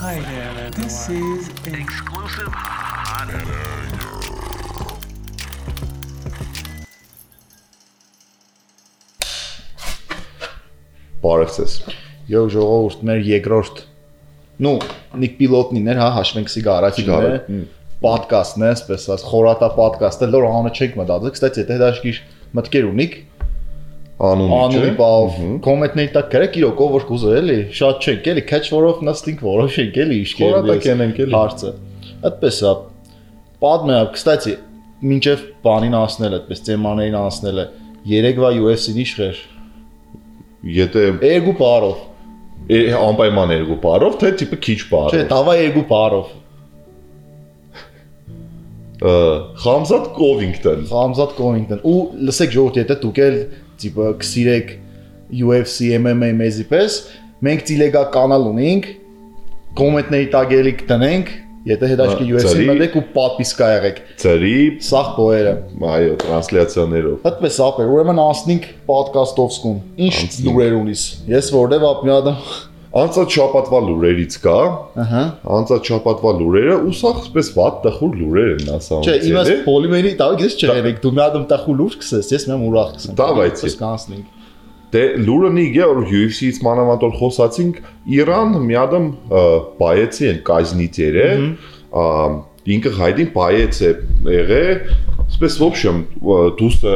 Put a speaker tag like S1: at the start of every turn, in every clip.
S1: Hi there,
S2: This is
S3: Exclusive hot
S4: Բարևձեզ։
S5: Եվ ժողովուրդ մեր երկրորդ նու նիկ պիլոտնին էր, հա, հաշվենք սիգա
S4: Սիգարը,
S5: Պոդքասթն է, ասած, խորատա պոդքասթը, լոր անունը չեք մտածել։ Կստացի, եթե դաշկիր մտքեր ունիք,
S4: Անունի
S5: բավ, կոմենտների տակ գրեք իրոք ով որ կուզե էլի, շատ չեք էլի, catch for-ով նստինք որոշենք էլի իշքեր։
S4: Խորատակ ենենք էլի։
S5: Հարցը։ Այդպես է։ Պատմը, կստացի, մինչև բանին անցնել, այդպես թեմաներին անցնելը, երեկվա UFC-ի իշխեր։
S4: Եթե
S5: Երկու բարով։
S4: է, անպայման երկու բարով, թե տիպը քիչ
S5: Չէ,
S4: բարով։
S5: տավա երկու բարով։
S4: Խամզատ Կովինգտոն։
S5: Խամզատ Կովինգտոն ու լսեք ժողովուրդ, եթե դուք էլ տիպը կսիրեք UFC MMA մեզի պես, մենք տիլեգա կանալ ունենք, կոմենտների տակ էլի կտնենք, եթե հետաշխի
S4: Ա,
S5: UFC
S4: ծրի-
S5: մտեք ու պատվիսկա եղեք։
S4: Ծրի,
S5: Սաղ բոերը։
S4: այո, տրանսլյացիաներով։
S5: Այդպես ապեր, ուրեմն անցնենք պատկաստով սկուն։ Ինչ լուրեր ունիս։ Ես որտեվ ապ մի հատ
S4: Անցած շաբաթվա լուրերից կա,
S5: Ահա։
S4: անցած շաբաթվա լուրերը ու սա այսպես վատ տխուր լուրեր են ասա։
S5: Չէ, իմաս պոլիմերի տակ գես չեղեք, դու մի հատ տախու լուր կսես, ես մեմ ուրախ կսեմ։
S4: Դավայցի։
S5: Պես կանցնենք։
S4: Դե լուրը նիգե որ UFC-ից մանավանդ որ խոսացինք, Իրան մի ադամ բայեցի են կայզնիցերը, ինքը հայդին բայեց է եղե, Սպես в общем, դուսը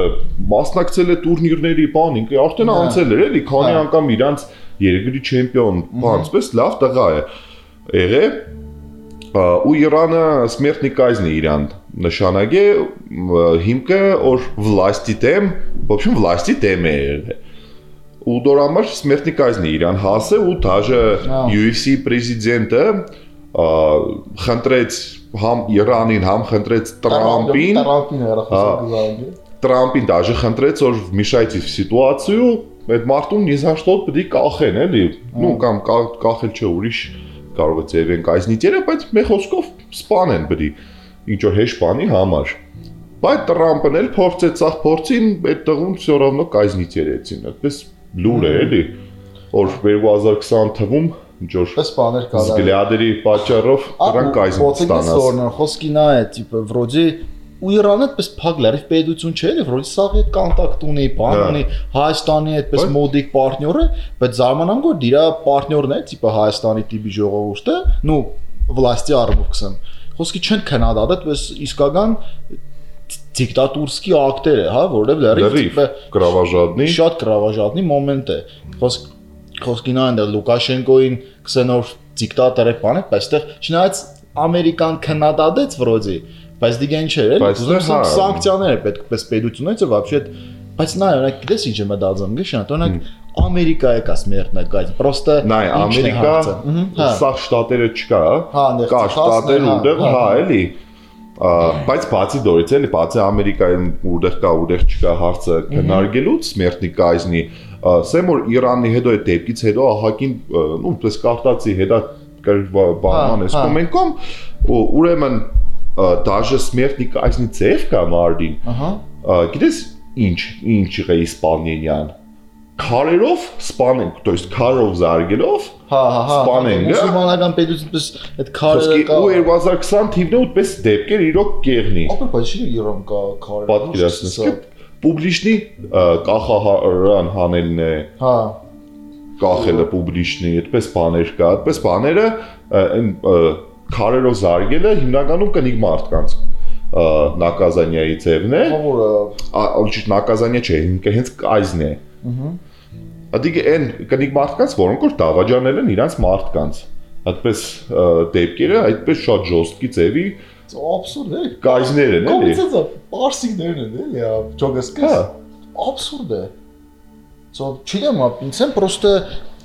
S4: մասնակցել է տուրնիրների բան, ինքը արդեն
S5: Հա։
S4: անցել էր էլի, քանի
S5: Հա։
S4: անգամ իրանց երկրի չեմպիոն, բան, սպես լավ տղա է։ Եղե Ա, ու Իրանը смертный казни Իրան նշանակե մ, հիմքը որ власти դեմ, в общем, власти դեմ է եղել։ ու դորամար смертный казни Իրան հասը ու դաժե
S5: Ա։
S4: UFC պրեզիդենտը ա, խնդրեց համ Իրանին, համ խնդրեց Տրամպին,
S5: Տրամպին
S4: Հա։
S5: հեռախոսակը։
S4: Տրամպին դաժե խնդրեց որ вмешайтесь в ситуацию, այդ մարդուն ни за что պետք է կախեն, էլի։ Ну, կամ կա- կախել չէ ուրիշ կարող է ձևեն կայզնիցերը, բայց մեր խոսքով սպանեն բրի ինչ որ հեշ բանի համար։ Բայց Տրամպն էլ փորձեց, ցախ փորձին այդ տղուն всё равно կայզնիցերեցին։ Այդպես լուր է, էլի, որ 2020 թվում ինչ որ
S5: Պես բաներ կա։
S4: զգլյադերի պատճառով դրան կայզնից ստանաս։
S5: Սորնը խոսքի նա է, տիպը վրոջի ու Իրանը այդպես փակ լարիվ պետություն չէ, էլի վրոջի սաղ հետ կոնտակտ ունի, բան
S4: Հա։
S5: ունի, Հայաստանի այդպես մոդիկ պարտներ է, բայց զարմանամ որ դիրա պարտներն է, տիպը Հայաստանի տիպի ժողովուրդը, նու վլաստի առումով կսեմ։ Խոսքի չեն քննադատ, այդպես իսկական դիկտատուրսկի ակտեր է, հա, որովհետև
S4: Լրիվ
S5: տիպը
S4: կրավաժատնի
S5: շատ կրավաժատնի մոմենտ է։ Խոսք խոսքին այն դե Լուկաշենկոին քսենոր դիկտատոր է բանը, բայց այդտեղ չնայած Ամերիկան քննադատեց վրոդի, բայց դիգեն չէր, էլի,
S4: Բայց
S5: ուզում
S4: դե
S5: եմ
S4: հա։
S5: սանկցիաներ պետք պես պետությունից է вообще բայց նա օրինակ գիտես ինչ եմ մտածում, գիշը, օրինակ Ամերիկայի կա սմերտնա կա, պրոստը
S4: Նայ, Ամերիկա
S5: հա,
S4: սա շտատերը չկա,
S5: Հա, այնտեղ
S4: կա
S5: Տեխասն է,
S4: շտատեր
S5: հա,
S4: ուտեղ,
S5: հա,
S4: հա,
S5: հա։
S4: էլի։ Ա, Բայց բացի դորից էլի, բացի Ամերիկայում ուտեղ կա, ուտեղ չկա հարցը քննարկելուց սմերտնի կայզնի, ասեմ որ Իրանի հետո այդ դեպքից հետո ահագին, ա, ну, պես կարտացի հետա բանան
S5: Հա,
S4: էս
S5: հա։
S4: կոմենկոմ, ու ուրեմն ա, դաժե սմերտնի կայզնի ծև կա մարդին։
S5: ահա,
S4: Ա, Գիտես ինչ, ինչ եղե իսպանիան։ Քարերով սպանենք, то есть քարով զարգելով
S5: հա, հա, հա,
S4: Սպանեն, գա։
S5: մուսուլմանական պետությունից պես այդ քարերը
S4: Խոսքի
S5: կա։
S4: ու 2020 թիվն է ուտպես դեպքեր իրոք կեղնի։
S5: Ապա բայց չի Իրան կա քարերը։
S4: Պատկերացնես կը պուբլիշնի կախահարան հանելն է,
S5: Հա,
S4: կախելը պուբլիշնի, այդպես բաներ կա, այդպես բաները այն քարերով զարգելը հիմնականում կնիկ մարդկանց նակազանյայի ձևն է,
S5: որը
S4: ալչի նակազանյա չէ, ինքը հենց կայզն է։
S5: ըհը
S4: Ադիգ այն կնիկ մարդկանց, որոնք որ դավաճանել են իրանց մարդկանց։ Այդպես դեպքերը այդպես շատ ժոստկի ձևի
S5: Աբսուրդ է։
S4: կայզներ են, էլի։
S5: Կոմիցը պարսիկներն են, էլի, ճոգեսկես։
S4: Հա։
S5: Աբսուրդ է։ Սո չգիտեմ, ինձ են պրոստը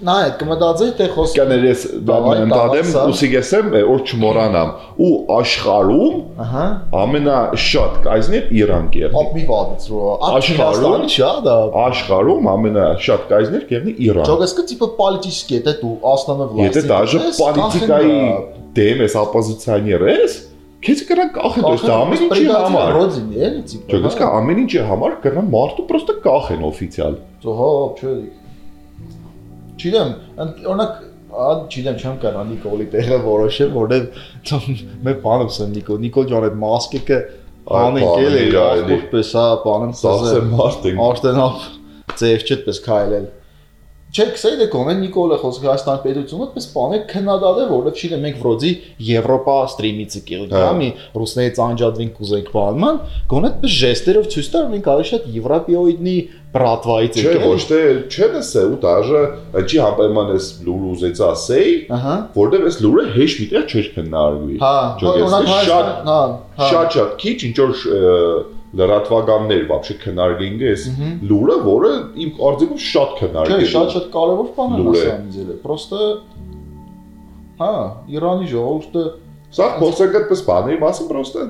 S5: նա այդ կմտածեի թե խոսքը
S4: Կաներ
S5: ես
S4: դանդեմ
S5: ուսի
S4: գեսեմ որ չմորանամ ու աշխարհում
S5: ահա
S4: ամենաշատ կայզներ Իրան կերնի
S5: ապ մի վադից ռո
S4: աշխարհում
S5: չա դա
S4: աշխարհում ամենաշատ կայզներ կերնի Իրան
S5: Չոգեսկա տիպը политический это դու основной власть
S4: Это даже политикայի դեմ ես оппозиционер ես Քեզ կրան կախեն, դու դա ամեն ինչի համար։
S5: Ռոդին էլի տիպը։
S4: Չոգեսկա հա։ ամեն ինչի համար կրան մարդու պրոստը կախեն օֆիցիալ։
S5: Ահա, չէ՞ Չգիտեմ, օրինակ չգիտեմ, չեմ կարող Նիկոլի տեղը որոշեմ, որովհետև մեր բանը ասեմ Նիկոլ, Նիկոլ ջան այդ մասկեկը
S4: բանը
S5: է, ախորպես հա, բանը
S4: Սաղսե մարդ ենք։
S5: Արտենավ ձև չդպես քայլել։ Չէ, քսեյդը կոնե Նիկոլը խոսք Հայաստան պետությունը պես բանը քննադատը, որովհետև չի մենք վրոդի Եվրոպա ստրիմիցը կերուկ
S4: Հա։
S5: համի ռուսներից անջատվին կուզենք բանման, գոնե պես ժեստերով ցույց տար մենք ավելի շատ եվրոպիոիդնի բրատվայից
S4: Չէ, ոչ թե չեն ասե ու դաժե չի համեման էս լուր ուզեցա ասեի, որտեվ էս լուրը հեշ միտեղ չէր քննարկվի։
S5: Հա, հա, հա։
S4: շատ շատ քիչ ինչ որ լրատվականներ բաբշե քնարգինգը էս լուրը, որը իմ արձիքում շատ
S5: քնարգինգ
S4: է։ Չէ,
S5: շատ-շատ կարևոր բան եմ ասում ձերը։ Պրոստը հա, Իրանի ժողովուրդը
S4: սա փոսակ այդպես բաների մասին պրոստը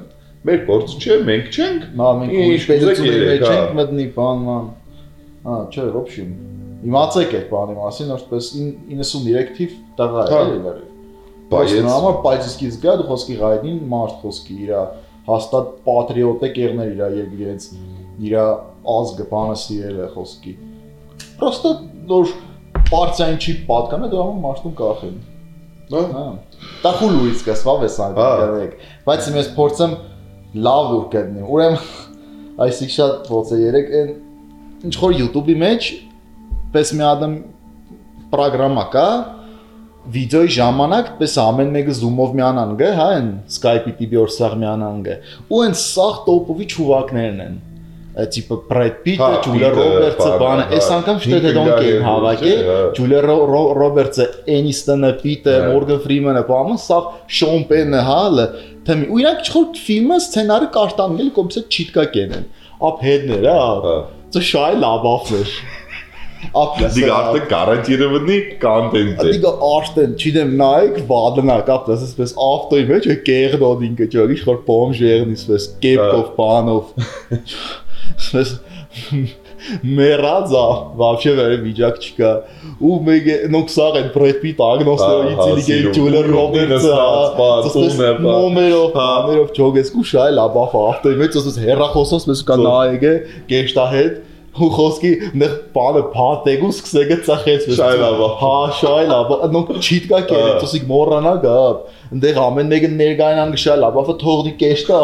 S4: մեր գործ չէ, մենք չենք։
S5: Հա, մենք
S4: ինչպես
S5: չենք
S4: հա։
S5: մտնի բան ման։ Հա, չէ, ոբշին։ Իմացեք այդ բանի մասին, որպես 93 թիվ տղա է,
S4: հա,
S5: էլի վրա։
S4: Բայց
S5: նա համար բայց իսկ զգա դու խոսքի ղայնին մարդ խոսքի իրա հաստատ պատրիոտ է կերներ իր երկրից իր ազգը բանը սիրել է խոսքի։ Պրոստը նոր պարտիային չի պատկանը դու ամեն մարդուն կախեն։
S4: հա
S5: Հա։ Դա խուլուից կսվա վեսան
S4: Հա։
S5: դերեք։ Բայց ես փորձեմ լավ ուր գտնեմ։ Ուրեմն այսիկ շատ ոնց է երեք այն ինչ որ YouTube-ի մեջ պես մի ադմ պրոգրամա կա վիդեոյի ժամանակ պես ամեն մեկը zoom-ով միանան գա, հա, այն Skype-ի տիպի որ սաղ միանան գա։ Ու այն սաղ տոպովի ճուվակներն են։ տիպը Brad Pitt-ը,
S4: Հա,
S5: Julia
S4: Pitt-ը,
S5: Roberts-ը,
S4: բանը,
S5: այս անգամ
S4: Nick
S5: շտե դոնք
S4: Gallagher-ը,
S5: հավաքել,
S4: հա։
S5: Roberts-ը, Aniston-ը, Pitt-ը,
S4: Հա։
S5: Morgan Freeman-ը, բանը, սաղ Sean Penn-ը, հալը, թեմի։ Ու իրանք չխոր ֆիլմը սցենարը կարտանգել կոմսը չիտկա կենեն։ Ափ հետներ, հա։
S4: Հա։
S5: Це ապլաս։
S4: Դիգա արդեն կարանտիրվնի կոնտենտ է։
S5: Դիգա արդեն չիդեմ նայեք վադնա կապտաս էսպես ավտոյի մեջ է կերնոն ինքը ճոգ իշխոր բոմժերնի էսպես կեպկով բանով։ Էսպես մերածա вообще վեր վիճակ չկա ու մեկ նոքսար են
S4: բրեդ
S5: պիտ
S4: ագնոստերոիդ
S5: իլիգեյ
S4: ջուլեր
S5: ռոբերտսը
S4: ծստես
S5: նոմերով նոմերով ճոգես կուշայ լաբաֆա ավտոյի մեջ ծստես հերախոսոս մեզ կա
S4: նայեք
S5: է գեշտա հետ ու խոսքի նեղ բանը փաթեգու սկսեգը ծախեց
S4: Շայ լաբաֆ։
S5: հա շայ լաբաֆ նոք չիտկա կերե
S4: Հա։
S5: ծոսիկ մոռանա գա ընդեղ ամեն մեկը ներկայանան գշա լաբաֆը թողնի կեշտա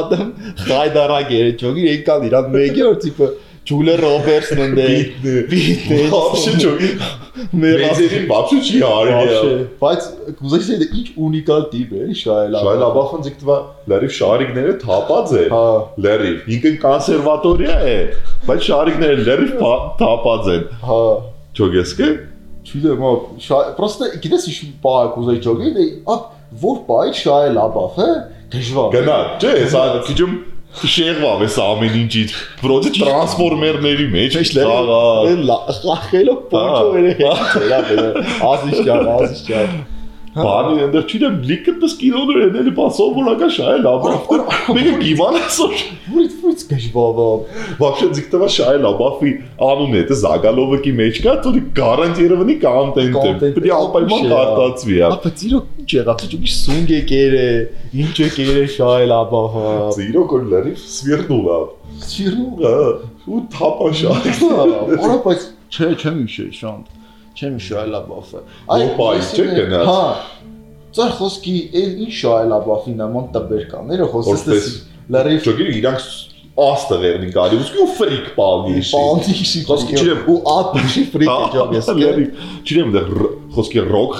S5: ադամ խայդարագ էր ճոգի եկան իրան մեկը որ տիպը Ջուլիա Ռոբերտսն ընդե Պիտն
S4: Вообще ճոգի։
S5: մեր
S4: Մեծերին вообще չի արի։
S5: բայց կուզեի ասել ինչ ունիկալ տիպ է շայ լաբաֆ
S4: Շայ լաբախն դիկտվա լարիվ շարիկները թափած է։
S5: հա
S4: Լարիվ, ինքն կոնսերվատորիա է, բայց շարիկները լարիվ փա- թափած են։
S5: հա
S4: Ճոգեսկե։
S5: Չգիտեմ, ա, շա- պրոստը գիտես ինչ բա կուզեի ճոգի, դե ա որ բայ շայ լաբաֆ է, դժվար։
S4: Գնա, չէ, սա քիչում շեղվավ է սա ամեն ինչից։ Որոդի տրանսֆորմերների մեջ խաղա։
S5: Խախելով պոնչո երեք։ Ազիշյան, ազիշյան
S4: բանի այնտեղ չի դեմ լիքը դս կինոներ են էլի բասովորական շայել աբաֆը մեկը գիվան ասոր
S5: ուրից ուրից գժվավա
S4: вообще ձիկտվա շայել աբաֆի անունն է դա զագալովիկի մեջ կա թորի գարանտ Երևանի կոնտենտ է պետք է
S5: անպայման
S4: կարտացվի հա
S5: բայց իրո ինչ եղած ու ինչ սունգ եկեր է ինչ եկեր է շայել աբաֆը
S4: իրո կոլ լարի
S5: սվիրնուվա
S4: սվիրնուվա ու թափաշա
S5: որա բայց չէ չեմ հիշի շանտ Չեմ հիշի այլ լաբաֆը։
S4: Ոպայ, չէ՞ գնաց։
S5: Հա։ Ձեր խոսքի էլ ինչ այլ լաբաֆի նման տբեր կաները խոսես
S4: Որպես
S5: լրիվ
S4: Ճոգի իրանք աստը վերնին գալի, ուսկի ու ֆրիկ պալի շի։
S5: Պանդի շի
S4: Խոսքի չեմ,
S5: ու ատմիշի ֆրիկ է ջոգես։
S4: Լերի, չեմ դա խոսքի ռոք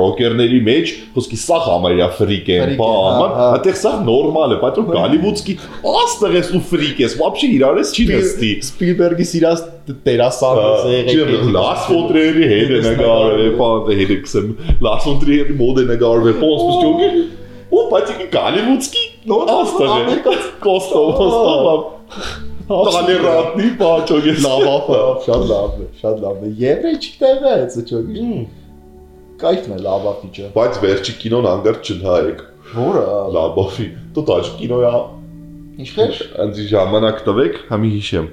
S4: ռոկերների մեջ խոսքի սա համարյա ֆրիկ է,
S5: Ֆրիկ է,
S4: բա,
S5: հա,
S4: ման,
S5: հա։
S4: այդտեղ սա նորմալ է, բայց գալիվուդսկի աստը ես ու ֆրիկ ես, вообще իրար ես չի նստի։
S5: Սպիլբերգի սիրած տերասանը
S4: Չեմ Լաս ֆոնտրերի հետ է նկարվել, բանը հետ է կսեմ, Լաս ֆոնտրերի մոդ է նկարվել, ոնց ճոգի։ Ու բայց գալիվուդսկի նոր աստը է։
S5: Ամերիկացի
S4: Կոստո, կոստո։ Տալերատնի պաճոգ է
S5: լավա, շատ լավ է, շատ լավ է։ Եվրե չտեղեց, ճոգի։ Կայֆն է լավա ֆիչը։
S4: Բայց վերջի կինոն անգար չնայեք։
S5: Որը
S4: Լաբովի։ Դու դաժ կինոյա
S5: ինչեր։
S4: անձի ժամանակ տվեք, համի հիշեմ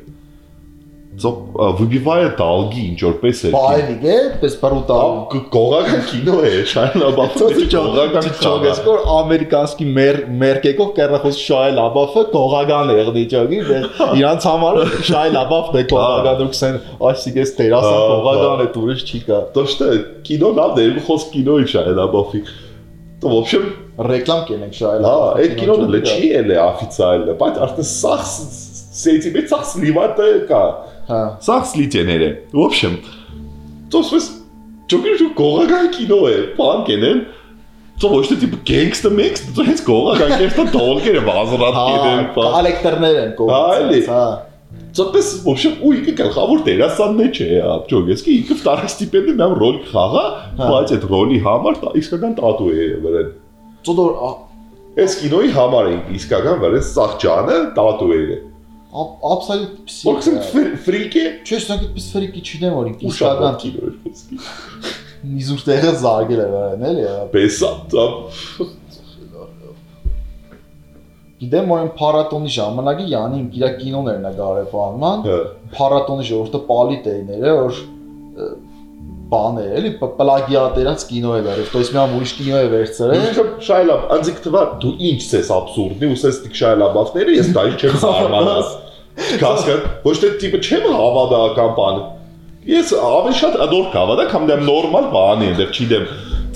S4: Ծո վիբիվայը դալգի ինչ որպես է։
S5: Բայվիկ է, պես բրուտալ։
S4: Գողական կինո է, Շայլա Բաֆը գողական
S5: Չոգես կոր ամերիկանսկի մեր մերկեկով կերնախոս Շայ Լաբաֆը գողական է եղնի ճոգի, իրանց համար Շայ Լաբաֆն է գողական ու կսեն, այսինքն տերասան գողական է դուրս չի կա։
S4: То что кино надо, его խոսք կինո է Շայլա Բաֆի։ То в общем,
S5: Ռեկլամ կենենք Շայ
S4: հա, այդ կինոն էլ չի էլ է օֆիցիալ, բայց արդեն սախ սենտիմետ սախ սլիվատը կա։
S5: Հա։
S4: Սախ սլիճեները։ В общем, то есть ճոգի շու գողական կինո է, բան կենեն։ То ոչ թե տիպ գենգստը մեքս, то հենց գողական կերտը դոլկերը բազրատ կենեն,
S5: Հա,
S4: բան։
S5: կոլեկտորներ են
S4: Հա, էլի։
S5: կողմից։ Հա։
S4: Ծոպես в общем ու ինքը գլխավոր դերասանն է չէ, ապջոգեսկի ինքը վտարի ստիպենդը մամ ռոլ խաղա, բայց այդ ռոլի համար տա- իսկական տատու է վրան։
S5: Ծոդոր
S4: Այս կինոյի համար է իսկական վրան սաղճանը տատու է։
S5: Absolut
S4: psixik. Որքան ֆրիկի։
S5: Չէ, սա դեպիս ֆրիկի չնեմ, որ
S4: ինքը
S5: իսկական
S4: տիգր էր խոսքի։
S5: Միզուր տեղը զարգել է վրան, էլի։
S4: Պեսա, դա։
S5: Գիտեմ, որ այն փառատոնի ժամանակի Յանին իր կինոներն է
S4: գարեփանման։
S5: Փառատոնի ժողովուրդը պալիտեյները, որ բաներ էլի պլագիատերած կինո է վերև, то есть մի համ ուրիշ կինո է վերցրել։
S4: Ինչո՞ Շայլաբ, անձիկ թվա դու ինչ ես աբսուրդնի, ու ես դիք Շայլաբավները, ես դա ինչ չեմ զարմանաս։ Կասկա, ոչ թե տիպը չեմ հավատական բան։ Ես ավելի շատ ադոր կավադա, կամ դեմ նորմալ բան է, դեռ չիդեմ։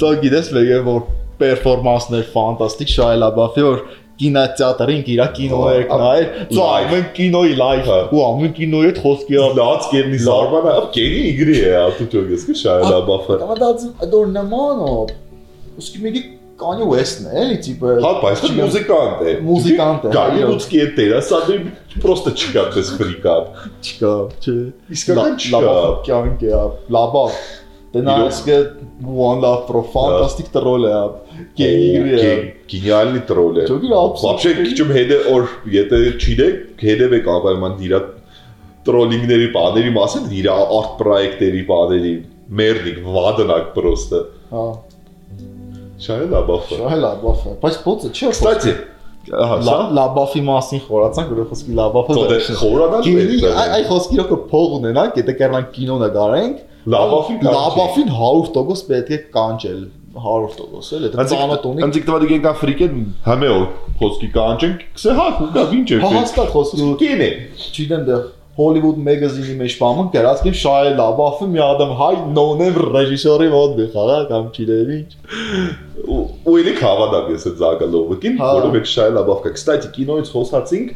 S5: Ծո գիտես վեգե որ պերֆորմանսներ ֆանտաստիկ շայլաբաֆի որ կինոթեատրին իրա կինոներ նայել, ծո ամեն կինոյի լայվ,
S4: Հա։
S5: ու ամեն կինոյի հետ խոսքի ա
S4: Լաց կերնի զարմանա, կերի իգրի է, ատու ճոգես կը շայլապավը։
S5: Կամադած դոր նման օ։ Ոսկի մեկի Kanye West-ն է, էլի տիպը։
S4: Հա, բայց չի մուզիկանտ է։
S5: Մուզիկանտ է։ Kanye
S4: West-ի է դերասաններ պրոստը չկա դες ֆրիկա։
S5: Չկա, չէ։
S4: Իսկական չկա։
S5: Կյանք է, լաբա։ Դենասկը one love pro fantastic troll է, գեյր է։
S4: Գենիալի troll է։ Вообще քիչում հետը օր, եթե չիդեք, հետևեք անպայման իր տրոլինգների բաների մասին, իր արտ պրոյեկտների բաների։ Մերդիկ, վադնակ պրոստը։
S5: Հա։
S4: Շահել Աբաֆը։
S5: Շահել Աբաֆը, բայց փոցը չի
S4: խոսքը։ Կստացի, Ահա,
S5: լաբաֆի մասին խորացան, գրեխոսքի լաբաֆը։
S4: Դե խորանալ
S5: պետք
S4: է։
S5: Այ խոսքի իրոք փող ունենանք, եթե կերնան կինոնը գարենք,
S4: լաբաֆին
S5: լաբաֆին 100% պետք է կանչել 100% էլ դա ծանոթ ունի։
S4: Անձիկ դու դու գնա ֆրիկեն համեո խոսքի կանչենք, քսե հա, ու գա հա, ինչ է։
S5: Հաստատ խոսքի։
S4: Կինե։
S5: Չիդեմ դեռ Hollywood Magazine-ի մեջ բամը գրած կի շայել լավ, աֆը մի адам հայ նոնեմ ռեժիսորի մոտ բխարա կամ չիների ինչ։
S4: Ու իլի հավատամ ես այդ
S5: Զագալովիկին,
S4: որովհետև շայել լավ կա։ Կստատի կինոից խոսացինք,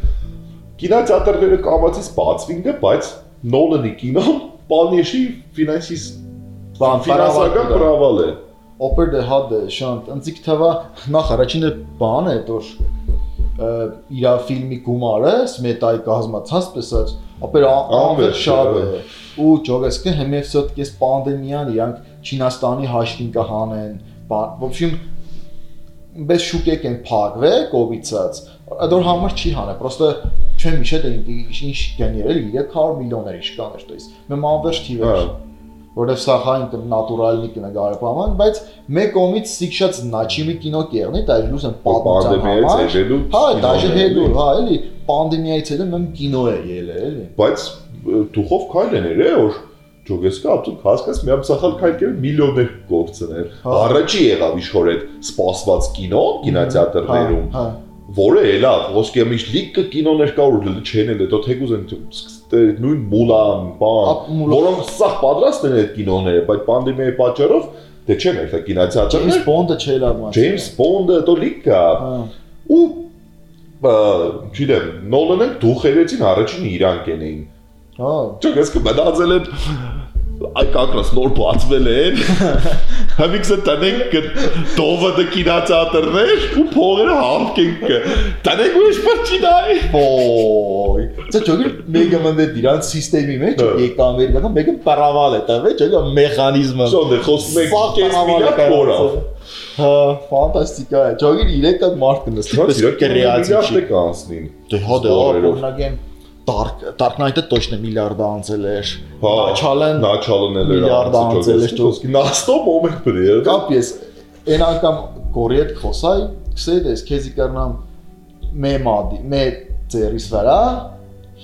S4: կինոթատրոնները կամացից բացվին դե, բայց Նոլանի կինոն Պանիշի ֆինանսիս ֆինանսական պրավալ է։
S5: Օպեր դե հա դե շանտ, անցիկ թվա նախ առաջինը բան է, որ իր ֆիլմի գումարը սմետայի կազմացած պեսած ապեր անվեր
S4: Անվերջ,
S5: շատ է
S4: հա։
S5: ու ճոգեսկը հիմա все-таки с пандемиян իրանք Չինաստանի հաշվին կհանեն բան в общем без շուկեք են փակվե կովիդից դոր համար չի հանե պրոստը չեմ հիշե դե ինչ գաներել 300 միլիոններ ինչ կաներ то есть մեմ անվերջ թիվեր
S4: Հա։
S5: որովհետև սա հայն նատուրալնի կնկարապաման, բայց մեկ կողմից սիքշած նաչիմի կինո կերնի, դա լուս են պատմության համար։
S4: հետո
S5: Հա, դաժե
S4: կինոն
S5: հետո, հա, էլի պանդեմիայից հետո մեմ կինո է ելել, էլի։
S4: Բայց դուխով քայլ են երե որ Ջոգեսկա ապտուկ հասկաս մի ամսախալ քայլեր միլիոններ գործներ։
S5: Հա։
S4: Առաջի եղավ իշխոր այդ սպասված կինո կինոթեատրներում։
S5: Հա,
S4: որը էլա ոսկե միշտ լիքը կինոներ կա որ չեն էլ դա թեկուզ են տ- նույն մուլան բան որոնք սա պատրաստ են այդ կինոները բայց պանդեմիայի պատճառով դե չեն այդ
S5: Ջեյմս
S4: կինոթեատրներ
S5: Բոնդը չէ լավ մաս։
S4: Ջեյմս Բոնդը դո լիքա ու բա, չգիտեմ նոլանը դուխերեցին առաջին իրանք են էին
S5: Հա։
S4: Չգես կմտածել են այ կակրաս նոր բացվել են համիքսը տնենք դովը դե կինոթեատրներ ու փողերը հարկենք տնենք ու շփրչինայ
S5: Ոյ։ Դա ճոգի մեգա մնդե դիրան սիստեմի մեջ
S4: Հա։
S5: եկա ամերիկան մեգա պարավալ է, վեճ էլի մեխանիզմը։
S4: Շոն դե խոսում եք կես միլիարդ կորա
S5: Հա, ֆանտաստիկա է։ Ճոգի 3 հատ մարդ կնստի, պես
S4: միլիարդ
S5: չի։
S4: կանցնին
S5: Դե հա դե
S4: Դոլարերով։
S5: օրինակ Dark Dark-ը точно միլիարդը անցել էր։
S4: հա,
S5: Նաչալեն
S4: Նաչալն էլ էր
S5: միլիարդը անցել էր
S4: ճոսքի։ Նաստո մոմենտ բրի։
S5: հա։ Կապես այն անգամ գորի հետ խոսայ, քսեդես քեզի կառնամ մե մադի, մե ծերիս վրա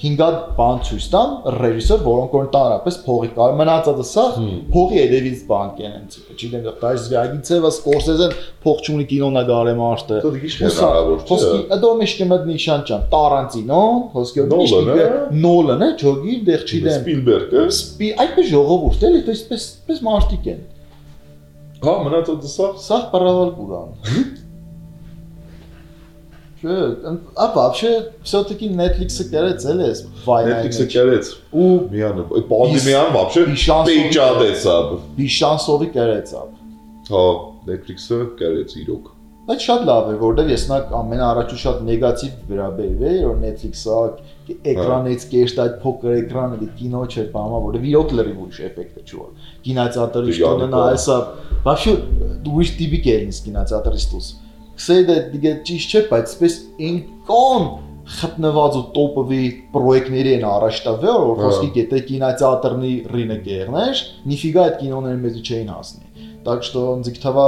S5: 5-ատ բան ցույց տան ռեժիսոր, որոնք որ տարապես փողի կար մնացածը սա փողի երևից բան կենեն, չգիտեմ, դաշ Զվյագինցևը, Սկորսեզեն փող չունի կինոնա
S4: գարեմ արտը։
S5: Խոսքի, դա մեջը մդ նիշանչան, Տարանտինոն, խոսքի
S4: նիշը,
S5: Նոլանը, ճոգի դեղ չիդեմ։
S4: Սպիլբերգը։
S5: Սպի, այդպես ժողովուրդ էլի, այսպես այսպես մարտիկ են։
S4: Հա, մնացածը սա
S5: սա պարավալ բուրան։ Չէ, а вообще все-таки Netflix-ը կերեց էլ էս վայրը։
S4: Netflix-ը կերեց։
S5: ու
S4: Միանը, այդ պանդեմիան вообще
S5: Իշանսովի-
S4: պեյջադեց ա։
S5: Բիշանսովի կերեց ապ։
S4: Հա, Netflix-ը կերեց իրոք։
S5: Այդ շատ լավ է, որովհետև ես նա ամենաառաջու շատ նեգատիվ վերաբերվել, որ Netflix-ը էկրանից կեշտ այդ փոքր էկրանը դի կինո չէ, բամա, որովհետև իրոք լրիվ ուրիշ էֆեկտ է չոր։ Կինոթեատրի
S4: Դե,
S5: տոնը նա
S4: յա,
S5: այսա, вообще ուրիշ տիպիկ է ինձ կինոթեատրից դուս։ Սեյդը դիգետ ճիշտ չէ, բայց պես ինքան խտնված ու տոպովի պրոյեկտների են առաջ տվել, որ խոսքի գետե կինոթատրոնի ռինը գերներ, նիֆիգա այդ կինոները մեզի չէին հասնի։ Так что ձգտավա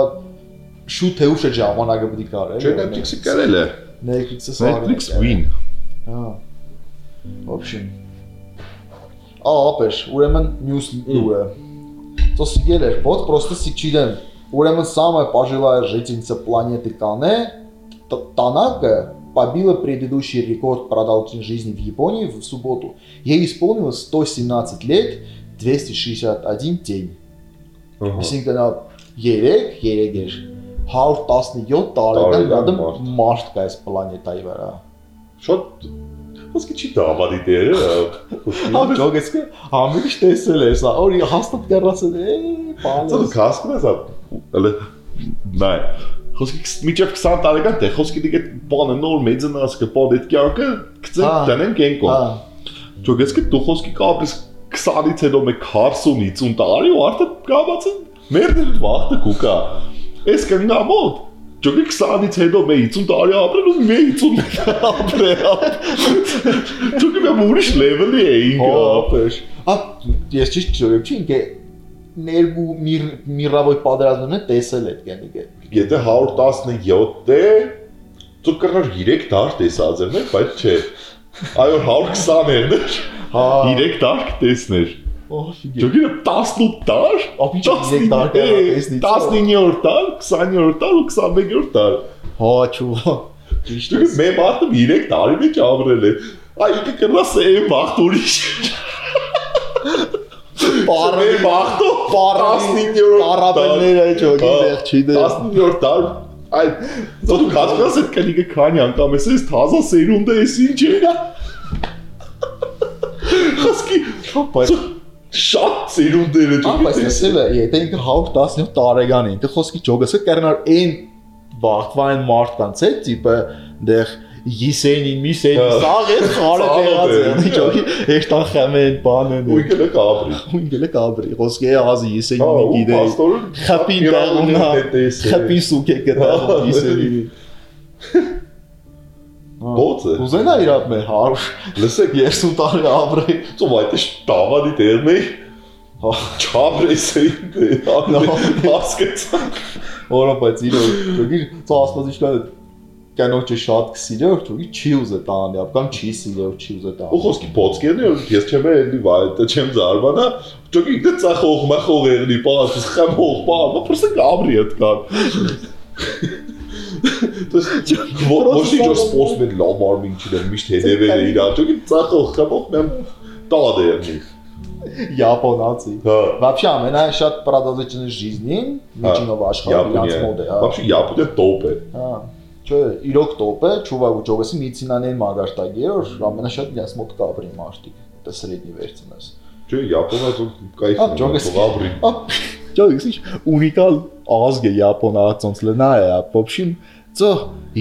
S5: շուտ թե ուշ է ժամանակը պետք կարել։
S4: Չէ, Netflix-ը կարել է։
S5: Netflix-ը սա
S4: Netflix win։
S5: Հա։ Option։ Ա, ապեր, ուրեմն մյուս լուրը։ Ծոսիգել էր, բոտ, պրոստը սիքչիդեն Ուրեմն самая пожилая жительница планеты Кане, Т- Танака, побила предыдущий рекорд продолжительности жизни в Японии в субботу. Ей исполнилось 117 лет, 261 день.
S4: Ահա։
S5: Այսինքն նա 3, 3 էր 117 տարեկան
S4: Տարեկան
S5: դեմ
S4: մարդ։
S5: մարդ կա այս պլանետայի վրա։
S4: Շատ ոսկի չի դավադի դերը։
S5: կը համիջ տեսել սա, օրի հաստատ կերացել է, բանը։
S4: Ծո կասկում ես ալը նայ Խոսքի միջև 20 տարեկան դե խոսքի դիգե բանը նոր մեծնաս կպոդ այդ կյանքը գցեն
S5: Հա։
S4: դնեն կենկո։ Ճոգես կը դու խոսքի կապես 20-ից հետո մեկ 40-50 տարի ու արդեն կապած են մերդեր վախտը կուկա։ Էս կնա մոտ Ճոգի 20-ից հետո մե 50 տարի ապրել ու մե 50 ապրել։ Ճոգի մե ուրիշ լեվելի էինք։
S5: հապեր։ Ա ես ճիշտ չորեմ, չի ինքը ներգու միր միրավոյ պատերազմն է տեսել այդ կենիկը։
S4: Եթե 117 է, դու կրնար 3 դար տեսած էր, բայց չէ։ Այո 120 էր։
S5: Հա։
S4: 3 դար կտեսներ։ Ջոգինը 18 դար,
S5: Ապի չէ, երեք դար կրնար տեսնի, չէ։
S4: 19-րդ դար, 20-րդ դար ու 21-րդ դար։
S5: Հա, ճուվա։ Ճիշտ է։
S4: Ջոգի մե մարդը 3 տարի մեջ ապրել է։ Այ ինքը կրնաս է վախտ ուրիշ։ վախտո
S5: պարը
S4: 19-րդ
S5: Արաբելները ճոգի
S4: Հա,
S5: դեղ չի դե։
S4: 19-րդ դար այդ դու կասկած այդ կնիկը քանի անգամ ես ես թազա սերունդը ես ինչ է։ Հասկի
S5: Բայց
S4: շատ սերունդեր է
S5: Բայց ասել է, եթե ինքը 117 տարեկան է, ինքը խոսքի ճոգսը կերնար այն վախտվային մարդկանց է, տիպը դեղ Յիսենին, Միսենին, խարը
S4: Սաղը
S5: տեղած
S4: դե։
S5: է, ճոգի էշտան խմեն բանն
S4: ու ինքը կաբրի։
S5: Ու ինքը կաբրի, խոսքի է ազի
S4: ու
S5: գիտե։ Խապին տեղունա, խապին սուկ է
S4: Հա,
S5: կտա Յիսենին։
S4: Բոցը։
S5: Ուզենա իրապ մեր 100
S4: Լսեք,
S5: 30 տարի ապրի։
S4: ծով այդ է տավադի դերն է։
S5: Հա։
S4: Չաբրեսեին դե։
S5: Նո։
S4: Հասկացա։
S5: Որը բայց իրո ճոգի ծասված իշքան կանոջը շատ կսիրե, ճոգի չի ուզե տանը, ապկամ չի սիրե, չի ուզե
S4: Ու
S5: տանը։
S4: խոսքի փոցկերն է, ես չեմ էլի վայտը չեմ զարմանա։ Ճոգի դե ծախող մա խողերնի պաս խամ հող պա, պրսը կաբրի այդ կան։ То есть ոչ ինչ սպորտն էլ լավ արմին չդեմ միշտ հետևել է իրան, ճոգի ծախող խմող մեմ տալ
S5: է
S4: միշտ Японացի։
S5: Вообще ամենայն շատ продолжительной жизни հա, միջինով աշխարհի իրաց մոտ է։
S4: Вообще Япония топ է։
S5: Հա։ Չէ, իրոք տոպ է, չուվա ուջովեսի մեդիցինաների մագարտագի է, որ ամենաշատ իրաց մոտ կաբրի մարտիկ, դա սրեդնի վերցնես։
S4: Չէ, Япոնիա զոն կայֆ
S5: է, ջոգես
S4: կաբրի։
S5: Ճիշտ, ինչ ունիկալ ազգ է Յապոնացոնց լնայա, բոբշին ծո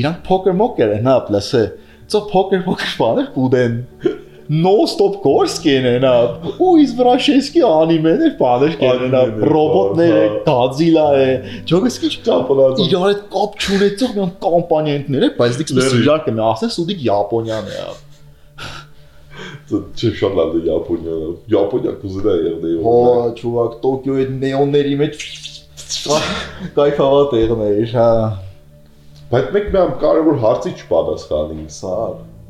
S5: իրանք փոքր մոկեր են հա պլասը։ Ծո փոքր փոքր բաներ բուդեն non-stop course կենենա։ Ու իս վրա շեսկի անիմեներ բաներ
S4: կենենա,
S5: ռոբոտներ է, Godzilla է, ճոգս
S4: քիչ կապված։
S5: Իրար հետ կապ չունեցող մի կամպանիա ընդներ է, բայց դիք սիրալ կմի, ասես ու դիք Յապոնիան է։
S4: Չէ, շատ լավ է Япония։ Япония կուզենա եղնե։
S5: հո ճուվակ Տոկիոյի նեոնների մեջ կայֆավա տեղներ հա
S4: Բայց մեկ մի կարևոր հարցի չպատասխանի։
S5: սա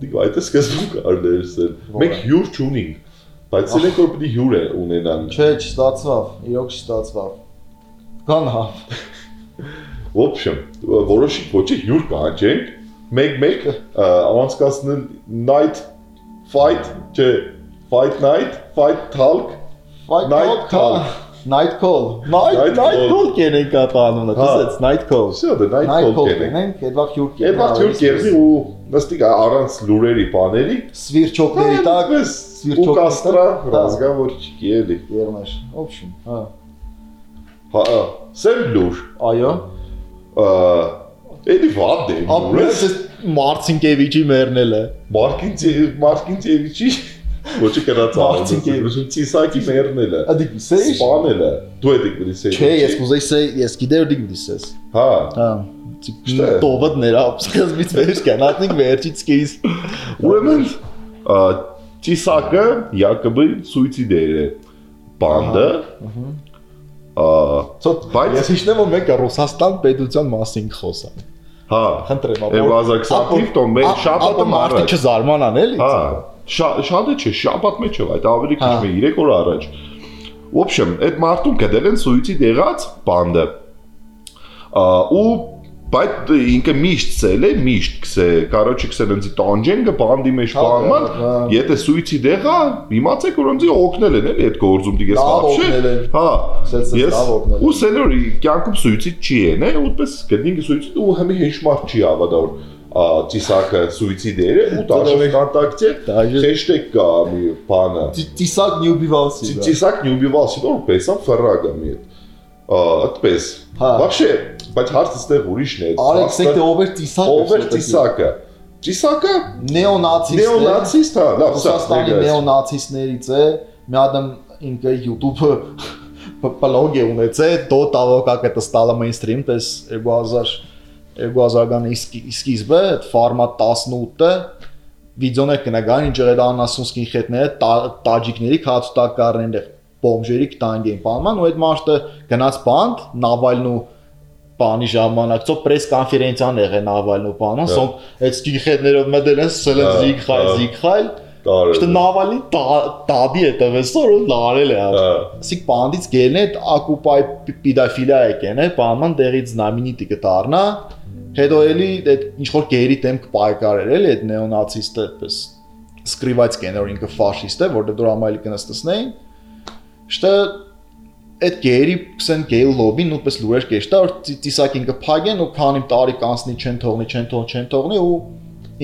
S4: դիգ այդ է սկզբում կարելի է ասել։ Մենք հյուր չունենք, բայց ցելեք որ պիտի հյուր է ունենան։
S5: Չէ, չստացվավ, իրոք չստացվավ։ Կան հա։
S4: В общем, որոշի ոչի հյուր կանջենք, մեկ-մեկ անցկացնել night fight, չէ, fight night, fight talk,
S5: Fight
S4: Night
S5: call,
S4: call.
S5: հա, Night call։ Night
S4: Night
S5: night
S4: call.
S5: call կենենք կապանունը,
S4: Հա։
S5: դասեց night call։
S4: Всё, դա night
S5: Night
S4: call
S5: call
S4: կենենք։
S5: կենենք, հետո հյուր կենենք։
S4: Այդ վաղ հյուր կերնի ու նստիկ առանց լուրերի բաների,
S5: Սվիրչոկների տակ
S4: այդպես
S5: սվիրճոկների
S4: ու կաստրա
S5: տակ, հա։
S4: ռազգավորիչի էլի։
S5: երնաշ։ Օբշին, հա։
S4: Հա, ա, սեմ լուր։
S5: Այո։
S4: Ա, Էլի վատ է։ լուրը։
S5: Ապրես Է։
S4: Մարկին Մարկինցևիչի ոչի կրած
S5: Մարտինկևիչ։
S4: Ծիսակի մերնելը։
S5: Ադիկ սեյ։
S4: Սպանելը։ Դու եք դի սեյ։
S5: Չէ, ես կուզեի սեյ, ես գիտեի դիք դիսես։
S4: Հա։
S5: Հա։
S4: Շտե։
S5: Տովդները սկզբից վերջ կանատնիկ վերջից կեիս։
S4: Ուրեմն ա, ծիսակը Յակոբի սուիցիդեր է։ Բանդը։ Ա,
S5: Ցոտ
S4: Բայց-
S5: ես հիշնեմ որ մենք Ռուսաստան պետության մասին խոսանք։
S4: Հա,
S5: խնդրեմ,
S4: ապա Եվազաքսատիվ տոն մեր շաբաթը
S5: մարդը չզարմանան էլի։
S4: Հա, շատը չէ, շաբաթ մեջ է, այդ ավելի քիչ
S5: հա։
S4: մի 3 օր առաջ։ Ոբշեմ, այդ մարդուն կդել են սույցի դեղած բանդը։ Ու բայց ինքը միշտ ցել է, միշտ քսե, կարոջի քսե նձի տանջենգը բանդի մեջ
S5: Հա,
S4: բանման,
S5: հա։
S4: եթե սուիցիդ եղա, իմացեք որ ոնց օգնել են էլի այդ գործում դիգես
S5: Լավ օգնել են։
S4: Հա,
S5: Սենց
S4: ես
S5: լավ օգնել են։
S4: ու սելորի կյանքում սուիցիդ չի են, է, ուտպես գտնին սուիցիդ ու հմի հեշմարտ չի ավադոր ա ծիսակը սուիցիդեր է ու դաշնե կոնտակտի
S5: Դաժե-
S4: hashtag կա մի բանը
S5: Տիսակ նյուբիվալսի։
S4: ծիսակ նյուբիվալսի դոր պեսա ֆրագա մի այդպես
S5: Հա։
S4: вообще բայց հարցը ստեղ ուրիշն է
S5: Արեքսեք դե over տիսակ։
S4: over ծիսակը ծիսակը
S5: նեոնացիստ։
S4: նեոնացիստ հա լավ սա
S5: Ռուսաստանի նեոնացիստներից է։ Մի հատ ինքը YouTube-ը բլոգ է ունեցել, դո տավոկա կտը ստալը mainstream, տես 2000 2000-ական սկիզբը, այդ ֆորմատ 18-ը վիդեոներ կնագան ինչ եղել անասունսկին խետները տաջիկների քացուտակարներն դեղ բոմժերի կտանգեն բանման ու այդ մարդը գնաց բանդ նավալնու բանի ժամանակцо պրես կոնֆերենցիան եղեն Նավալնու բանան,
S4: հա։
S5: սոնք այդ գիխերներով մտել են սելը
S4: հա,
S5: զիգխայ
S4: հա, զիգխայ
S5: Դարը։ Նավալի տաբի է տվեսոր ու լարել է ավ։ Ասիկ բանդից գելն է ակուպայ պիդաֆիլիա է կեն է, բանման դերից նամինիտի կդառնա։ Հետո էլի այդ ինչ որ գերի դեմ կպայքարել էլի այդ նեոնացիստը պես սկրիվայց կեն որ ինքը ֆաշիստ է, որտեղ դուր ամալի կնստեսնեին։ Շտը այդ գերի կսեն գեյլ լոբին նույնպես լուրեր կեշտա որ ծիսակին կփագեն ու քանի տարի կանցնի չեն թողնի չեն թողնի չեն թողնի ու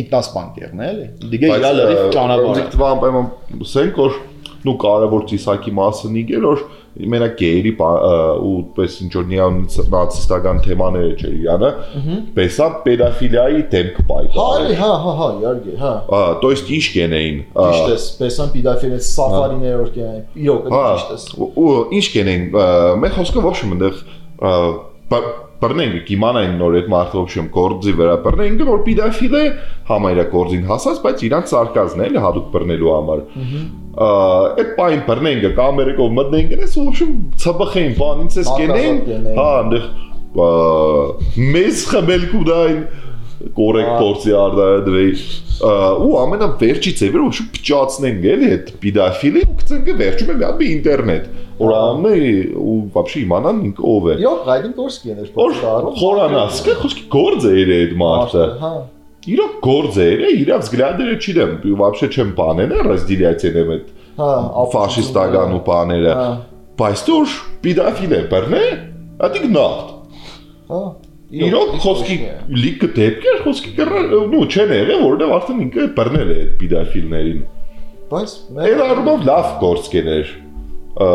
S5: ինքնասպան կերն էլի դիգե իրա լրիվ ճանապարհ
S4: դիքտվան պայման սենք որ նու կարևոր ծիսակի մասը նիգեր որ մենակ գեյրի ու պես ինչ որ նեոնացիստական թեմաները չէր իրանը պեսա պեդոֆիլիայի դեմ
S5: Հա,
S4: կպայքար
S5: էլի, հա, հա, հա, իհարկե, հա։
S4: Ա, то есть ինչ կենեին
S5: Ճիշտ է, պեսան պիդաֆիլից սաֆարիներ որ կային։ Իրոք,
S4: հա
S5: ճիշտ է։
S4: ու- ու ինչ կենեին մեր խոսքը ոչ մնդեղ բռնենք կիմանային նոր այդ մարդը ոչ գործի վրա բռնենք որ պիդոֆիլ է համայրա գործին հասած բայց իրանց սարկազն է էլի հadoop բռնելու համար այդ պայն բռնենք կամերիկով մտնենք ու ոչ ցբխեին բան ինձ էս կենեին։ հա այնտեղ մեզ խմելք ու դայն կորեկտ փորձի արդարադրեի ու ամենավերջի ձևերը ու փճացնենք էլի այդ պիդոֆիլի ու գցենք վերջում է մի հատ ինտերնետ օրանը ու вообще իմանան ինք ով է
S5: Եվ Հայդենբորսկին էր
S4: փոխարում խորանաս կա խոսքի գործ է իր այդ մարդը
S5: հա
S4: իր գործ է իր взглядերը չիդեմ вообще չեմ բանել ռազդիլիացիան եմ այդ
S5: հա
S4: ֆաշիստական ու բաները
S5: հա։
S4: բայց դուր պիդոֆիլ է բեռնե ադիգնատ
S5: հա
S4: իրոք խոսքի լիքը դեպքեր խոսքի կռ նու չեն եղել որովհետև արդեն ինքը բռնել է այդ պիդոֆիլներին
S5: Բայց
S4: Այդ առումով լավ գործ կեներ։ Ա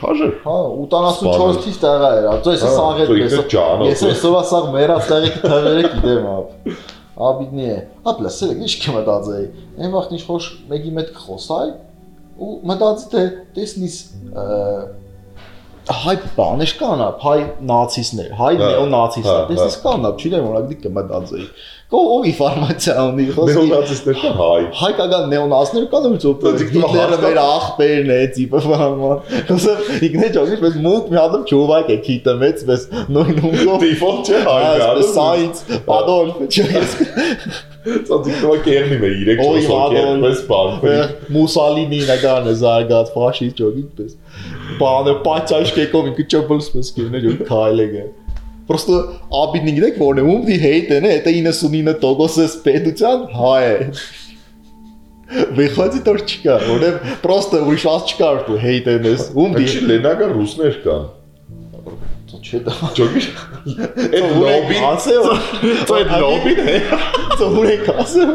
S4: չաժեր։
S5: Հա, 84 թիվ տեղա էր, ածո ես
S4: Հա,
S5: սաղետ
S4: ծո ինքը
S5: ես։ այսօր ասաղ մերած տեղի թվերը գիտեմ ապ։ Աբիդնի է։ Ապ լսել եք, ինչ կմտածեի։ Այն վաղտ ինչ խոշ մեկի մետ կխոսայ ու մտածի թե տեսնիս հայ բաներ կան, հայ նացիստներ, հայ
S4: Հա,
S5: նեոնացիստներ,
S4: հա,
S5: դες
S4: հա։
S5: կան, ա, չգիտեմ, օրակ դիք կմտածեի։ Կո ով ինֆորմացիա ունի, խոսքի։
S4: Նեոնացիստներ կան հայ։
S5: Հայկական նեոնացներ կան ու ծոպ։
S4: Դա դիք տղա
S5: Հիտլերը մեր աղբերն է, տիպը բանման։ Խոսը իգնե ճոգի, պես մուկ մի հատ ճովակ է քիտը մեծ, պես նույն ունգով։
S4: Դիֆոլտ չէ հայ։
S5: Այս սայից, Adolf, չես։
S4: տղա կերնի մե 3
S5: Օй,
S4: 4 հոգի
S5: Adolf.
S4: պես բան։
S5: Մուսալինի նկարն է զարգած ֆաշիստ ճոգի պես։ Բանը պաճաշ կեկով ինքը ճոպլս պես կինը ճոգի քայլեգը։ Պրոստը աբիդնի գիտեք որն է, ում դի հեյթն է, դա 99% էս պետության հայ է։ Վիխոցի դոր չկա, որտեվ պրոստը ուրիշ ված չկա ու հեյթն էս, ում դի
S4: Ինչի լենական ռուսներ կան։
S5: չէ դա։
S4: Ճոգի։ Այդ լոբին,
S5: ասե
S4: այդ լոբին է։
S5: Ծորեք ասեմ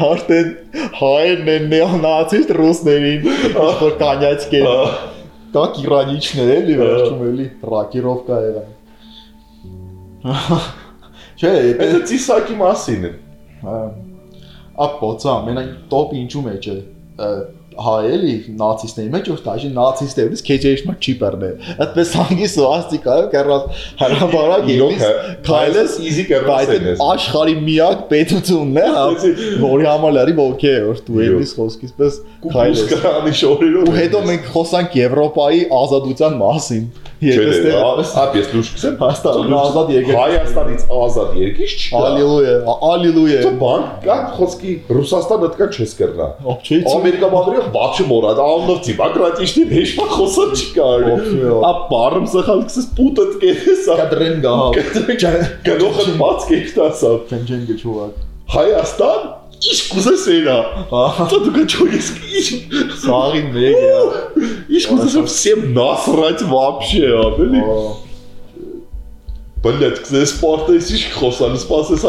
S5: Հարտեն հայերն են նեոնացիստ ռուսներին որ կանյաց կեն Կակ իրանիչներ էլի վերջում էլի ռակիրովկա եղան Չէ,
S4: Այդ ծիսակի մասին է։
S5: ապոցա մենակ տոպ ինչու մեջ է ը, հայ էլի նացիստների մեջ որ դաժե նացիստերից քեջեշ մը չիպերն է այդպես հանգիս ոաստիկա կերած հարաբարակ ելիս քայլես բայց
S4: կերնասեն
S5: այդ աշխարհի միակ պետությունն է հա, որի համար լարի ոգե է որ դու ելիս խոսքից պես քայլես ու հետո մենք խոսանք Եվրոպայի ազատության մասին Եթե
S4: դե,
S5: ապ
S4: ես դուք սկսեմ
S5: Հայաստանն ազատ երկիր։
S4: Հայաստանից ազատ երկիր չկա։
S5: Ալելույա, ալելույա։
S4: Դա բան, կա խոսքի Ռուսաստանը դկա չես կերնա։ Ամերիկաբաները բաչը մորադ, աննով դեմոկրատիչտի դեշա խոսած չկա։ Ա բարմ սխալ կսես պուտը դկես։
S5: Կադրեն գա։
S4: Գնողը բաց կեքտասա։
S5: Փենջեն գճուակ։
S4: Հայաստան Ինչ կուզես էրա։ Հա դու գաչոգես ինչ։
S5: Սաղին մեգա։ հա։
S4: Ինչ կուզես всем насрать вообще, հա, ապելի։ Բլեդ, քեզ սպորտը ինչ խոսան, սпасես։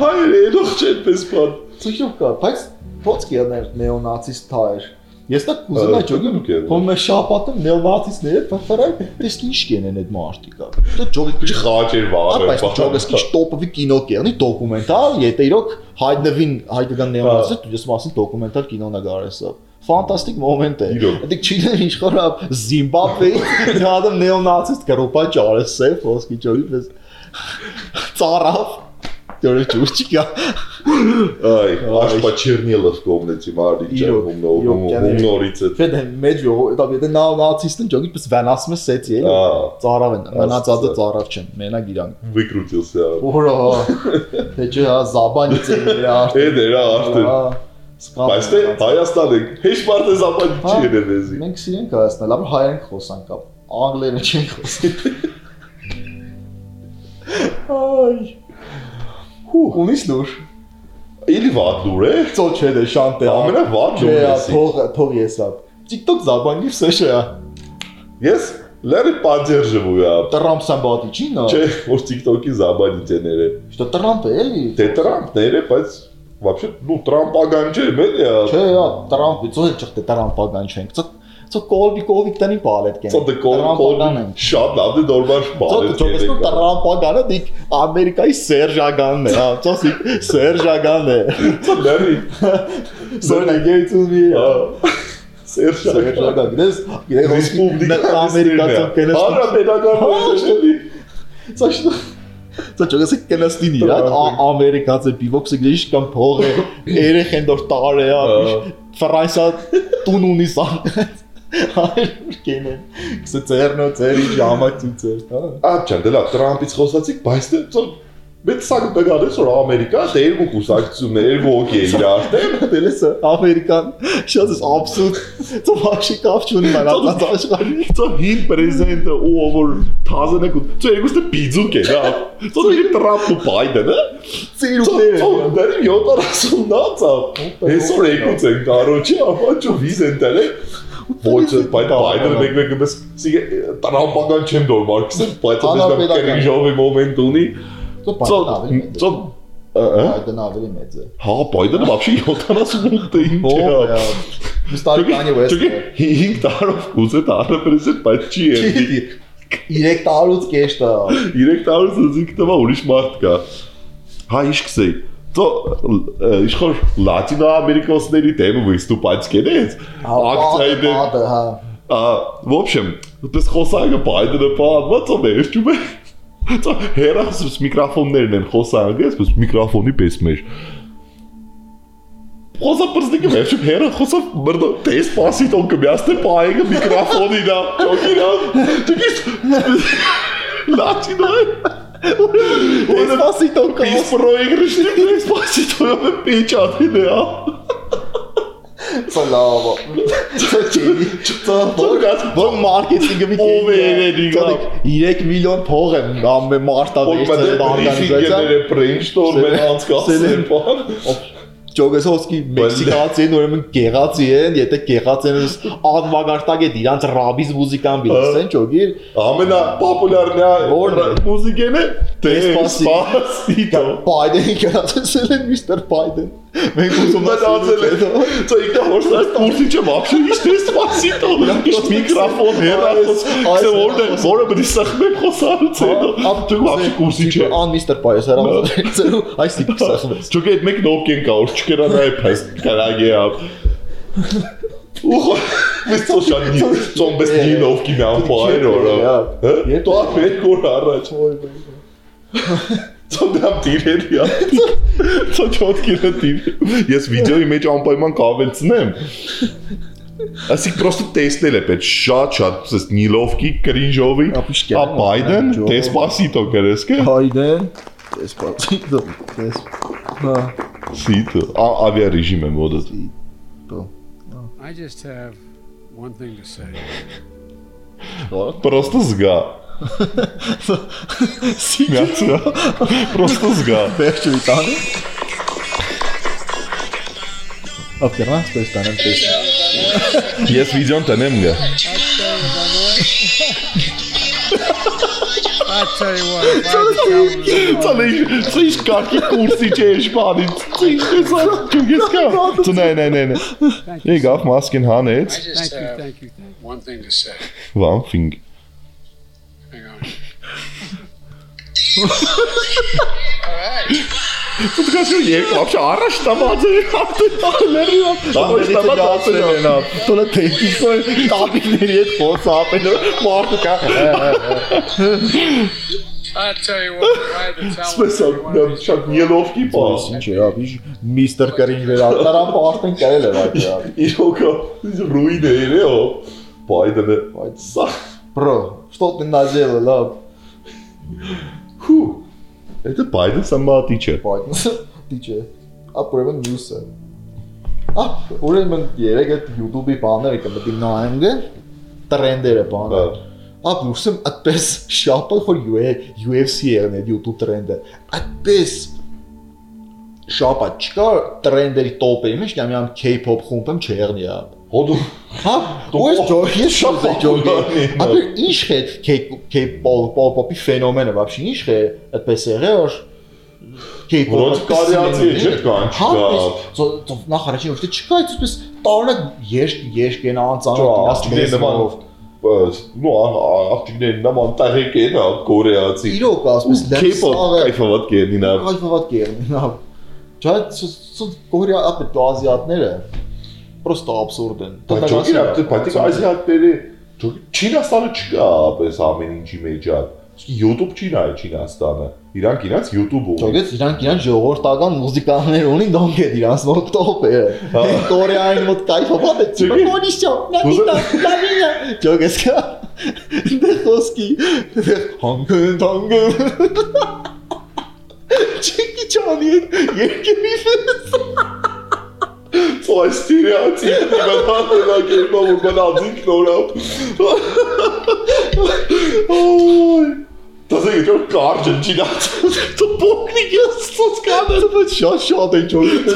S4: Հայրենի դուք չես բան։
S5: Ցույց կա, բայց ո՞նց կիաներ նեոնացիստ թա էր։ Ես դա կուզենա
S4: եք։
S5: Հոմ շապատը նեոնացիստները ֆրայ դες ինչ կենեն այդ մարտիկա Դա ջոգի
S4: Ինչ խաչեր վարը։
S5: Բայց ջոգս քիչ տոպովի կինո կերնի դոկումենտալ, եթե իրոք հայտնվին հայկական դու ես մասին դոկումենտալ կինո նկարեսա։ Ֆանտաստիկ մոմենտ է։ Դիք չգիտեմ ինչ խորա Զիմբաբվեի հադը նեոնացիստ գրոպա ճարես է, ոսկի ջոգի պես ծարավ Который чурчика.
S4: Այ, աշպա
S5: Չերնիլով
S4: կողմնեցի
S5: մարդ իջանում
S4: նորից է։
S5: Չէ, մեջ դա դա նա նացիստն ճոգի պես վանասմը սեցի
S4: էլի։
S5: Ծարավ են, մնացածը ծարավ չեն, մենակ իրանք։
S4: Վիկրուտիլսը։
S5: Որա։ հա, Թե չէ, հա, զաբանից դե է դե, հա,
S4: դրա արդեն։ Է դրա արդեն։ Բայց դե Հայաստան եք, հեշտ մարդը
S5: զապան
S4: չի երևի զի։
S5: Մենք սիրենք Հայաստանը, լավ հայերեն խոսանք, անգլերեն չենք խոսի։ Այ Հու, ունիս լուր։
S4: Իլի վատ լուր է։
S5: Ծո չէ դե շանտե։
S4: Ամենավատ
S5: Չէ,
S4: լուրը
S5: ա,
S4: էսի։
S5: թող թող ես ապ։ TikTok զաբանգի все же։
S4: Ես լերը поддерживаю, а.
S5: Տրամփ սամբատի չի նա։
S4: Չէ, որ TikTok-ի զաբանիցները։
S5: Что Տրամփ է էլի։
S4: Դե Տրամփները, բայց вообще, ну, Տրամփական չէ, մենի է։
S5: Չէ, ա, Տրամփ, ծո չխտե Տրամփական չենք։ Ծո ծո կոլվի կոլվի տանի պալետ կեն։
S4: Ծո դե կոլ կոլ շատ լավ դե
S5: Ծո
S4: շփալ
S5: ծո ես որ Տրամփականը դիք Ամերիկայի Սերժականն է, հա, ծո սի Սերժականն է։
S4: Ծո լերի։
S5: Սորնա գեյցուզ մի։
S4: Սերժա։
S5: Սերժական, դες
S4: Ռեսպուբլիկա
S5: Ամերիկացու կենես։
S4: Արա պետական էլի։
S5: Ծո շտո Ծո ճոգես կենեսնի իրա ամերիկացի բիվոքսը գիշ կամ փողը երեխեն դոր տարե է Ֆրանսիա տուն ունի սա Այր կենեն Կսե ծերնո ծերի ժամացուցը հա
S4: Աբջան դե լավ Տրամփից խոսացիք, բայց դե Մեծ սակ դգարես որ Ամերիկա դե երկու կուսակցություններ, երկու օկեյ իրար դեմ
S5: Դելես ամերիկան շատ էս абսուրդ ծո վաշի կապ չունի մնացած աշխարհի
S4: Ծո հին պրեզիդենտը ու որ թազենը կու ծո երկուստը բիզուկ է, հա։ Ծո դե Տրամփը Բայդենը
S5: ծիրուկները
S4: Ծո դե 70-ից է։ Այսօր եկուց են կարոջի, ապա ճո վիզենտել է Ոչ բայց Բայդենը մեկ-մեկ մեզ սիգե տրամփական չեմ դոր մարկսը, բայց այս
S5: Անապետական։
S4: կրիժովի մոմենտ ունի։
S5: ծո
S4: Ծո
S5: ավելի մեծ
S4: ծո ը
S5: Բայդեն ավելի մեծ է
S4: Հա, Բայդենը вообще 78-ը ինչ
S5: Ո՞վ
S4: է։
S5: է Մստար Kanye West
S4: Ճոգի 5 տարով կուզե տարը պրեսենտ, բայց չի եղի։
S5: 3 տարուց կեշտա
S4: 3 տարով զզիկ տվա ուրիշ մարդ կա։ Հա, իշ կսեի։ Ձո իշխոր լատինոամերիկոսների դեմ վիստուպած կենեց ակցիայի դեմ
S5: հա
S4: в общем դες խոսակը բայդը պատված է երջում է ծա հերախս միկրոֆոններն են խոսակը ես միկրոֆոնի պես մեջ Խոսա բրզդիկի մեջ հերը խոսա մրդո տես պասի տոնկը միաստե պայեգը միկրոֆոնի դա ճոգիրա ճոգիս լատինոյ
S5: Он
S4: спасито колос. Проигрышный, блин, спасито, я печатный, да.
S5: Սալավա։ Չեի, չտաբոկած, բոն մարքեթինգը մի քիչ։
S4: Ով է դիգա։
S5: 3 միլիոն փող եմ ամեն մարտավերսը բանդանիզացիա։
S4: Օգտագործել
S5: է
S4: Brainstorm-ը անցկացել բան։ Օփ
S5: Ճոգեսովսկի մեքսիկացին ուրեմն գեղացի են, եթե գեղած են ադվագարտակ է իրանց ռաբիզ մուզիկան բիլսեն ճոգիր
S4: ամենա պոպուլյարն է
S5: Որն է։
S4: մուզիկան է
S5: Despacito։
S4: Despacito
S5: Բայդենի գեղացել են միստր Բայդեն։ Մենք
S4: Մտածել է Ծա իքա հորսած կուրսի չեմ ապշու ինչ Despacito Ինչ միկրոֆոն հերախոս Це որը որը բդի սխմեմ խոսալուց հետո Դու ապշու կուրսի չէ
S5: Ան միստր Բայես հրամայեցրու այս տիպ սախվեց։
S4: Ճուկե այդ մեկ նոկեն կա որ չկերա նայ փես կարագի ապ Ուխ Միշտ սոշանի ծոմբես նինովկի մյան փայր օրը Հա
S5: Ետ-
S4: Դու ապետ կոր առաջ Ծոնդամ տիրել յա Ծո չոտքիրը տիր Ես վիդեոյի մեջ անպայման կավելցնեմ Ասիկ պրոստը տեսնել է պետք շատ շատ սես նիլովկի կրինժովի
S5: Ապիշկեն,
S4: Ա Բայդեն Despacito գրես կե
S5: Բայդեն Despacito Des Հա
S4: Սիտը ավիա ռեժիմ է մոդը
S1: I just have one thing to say.
S4: Պրոստը զգա Միացրա Պրոստը զգա
S5: Վերջը տանը Ապտերան սպես տանեմ պես
S4: Ես վիդեոն տնեմ գա
S1: I tell you what, if I had to tell them,
S4: Ծալի ծիշ կակի կուրսի չէ շպանի Ծիշ էսա ճուգես կա Ծնայ նայ նայ նայ
S1: thank you,
S4: Եգավ մասկին
S1: I
S4: հանեց
S1: just thank you, thank you, thank you. One thing to say.
S4: One thing Դու դու եկ вообще առաջ տամած է հատելերնի առաջ տամած է նա
S5: Տոնը տեքնիկոն տապիկների հետ խոսա ապենը մարդու կա
S1: I tell you what, if I had to tell
S4: Սպեսա
S1: everyone,
S4: շատ նիելովկի բաս
S5: Ինչ է, ապիշ միստր կրին վերարտարան պարտեն կրել է վայ
S4: Իրոքա ռուին է երեո Բայդենը սա
S5: Բրո, что ты наделал, лав?
S4: Հու Это Բայդեն сама teacher
S5: Բայդեն դիջե։ Ապրեմ նյուսը։ Ա, ուրեմն երեք այդ YouTube-ի բաները կմտի նայենք, տրենդերը բանը։ Ա, ուսում այդպես շապը որ UFC եղն է YouTube տրենդը։ Այդպես շապա չկա տրենդերի տոպը, ինչ կամ իամ K-pop խումբում չեղնի է։
S4: Հոդու
S5: Հա, ո՞ս ջոկ, ես
S4: Շատ
S5: շատ ջոկ։
S4: պոպուլյարն է,
S5: Ապա ինչ է K-pop-ի ֆենոմենը вообще ինչ է այդպես եղել որ K-pop
S4: Ոնց կարիացի է, չէ՞ կան,
S5: Հա,
S4: չկա։
S5: պես նախ առաջին ոչ թե չկա, այսպես տարօրինակ երկ երկ են անցանոթ
S4: Ճա,
S5: իրաց
S4: աղջիկների նման
S5: լեզվով։
S4: նո աղջիկների նման տեղեկ են հա կորեացի
S5: Իրոք ասես
S4: K-pop կայֆավատ կերնի նա
S5: Կայֆավատ կերնի նա։ Ճա սո կորեա ապա ազիատները պրոստո абսուրդ են։
S4: Բայց ջոկի ապտե բայց ազիատների Չինաստանը չկա ապես ամեն ինչի մեջ ա YouTube չի նայ Չինաստանը իրանք իրանք YouTube ունեն
S5: Ճոգեց իրանք իրան ժողովրդական մուզիկաներ ունին դոնք է իրանց մոտ տոպ է։ Կորեային մոտ
S4: Ճոգի-
S5: Մոնիշո,
S4: Ուզում-
S5: նամիտա, լավինա։ Ճոգեց կա։ Դե խոսքի։ Հանգն հանգն։ Չիկի ճանի երկերի ֆես։
S4: Սա ստիրիացի դիվանալը կերպա որ բնածին նորապ Ոյ Դասը իջո կարճ չինած Դու փոքրիկ ես սոց կանես
S5: Բայց շատ շատ է ճոգեց։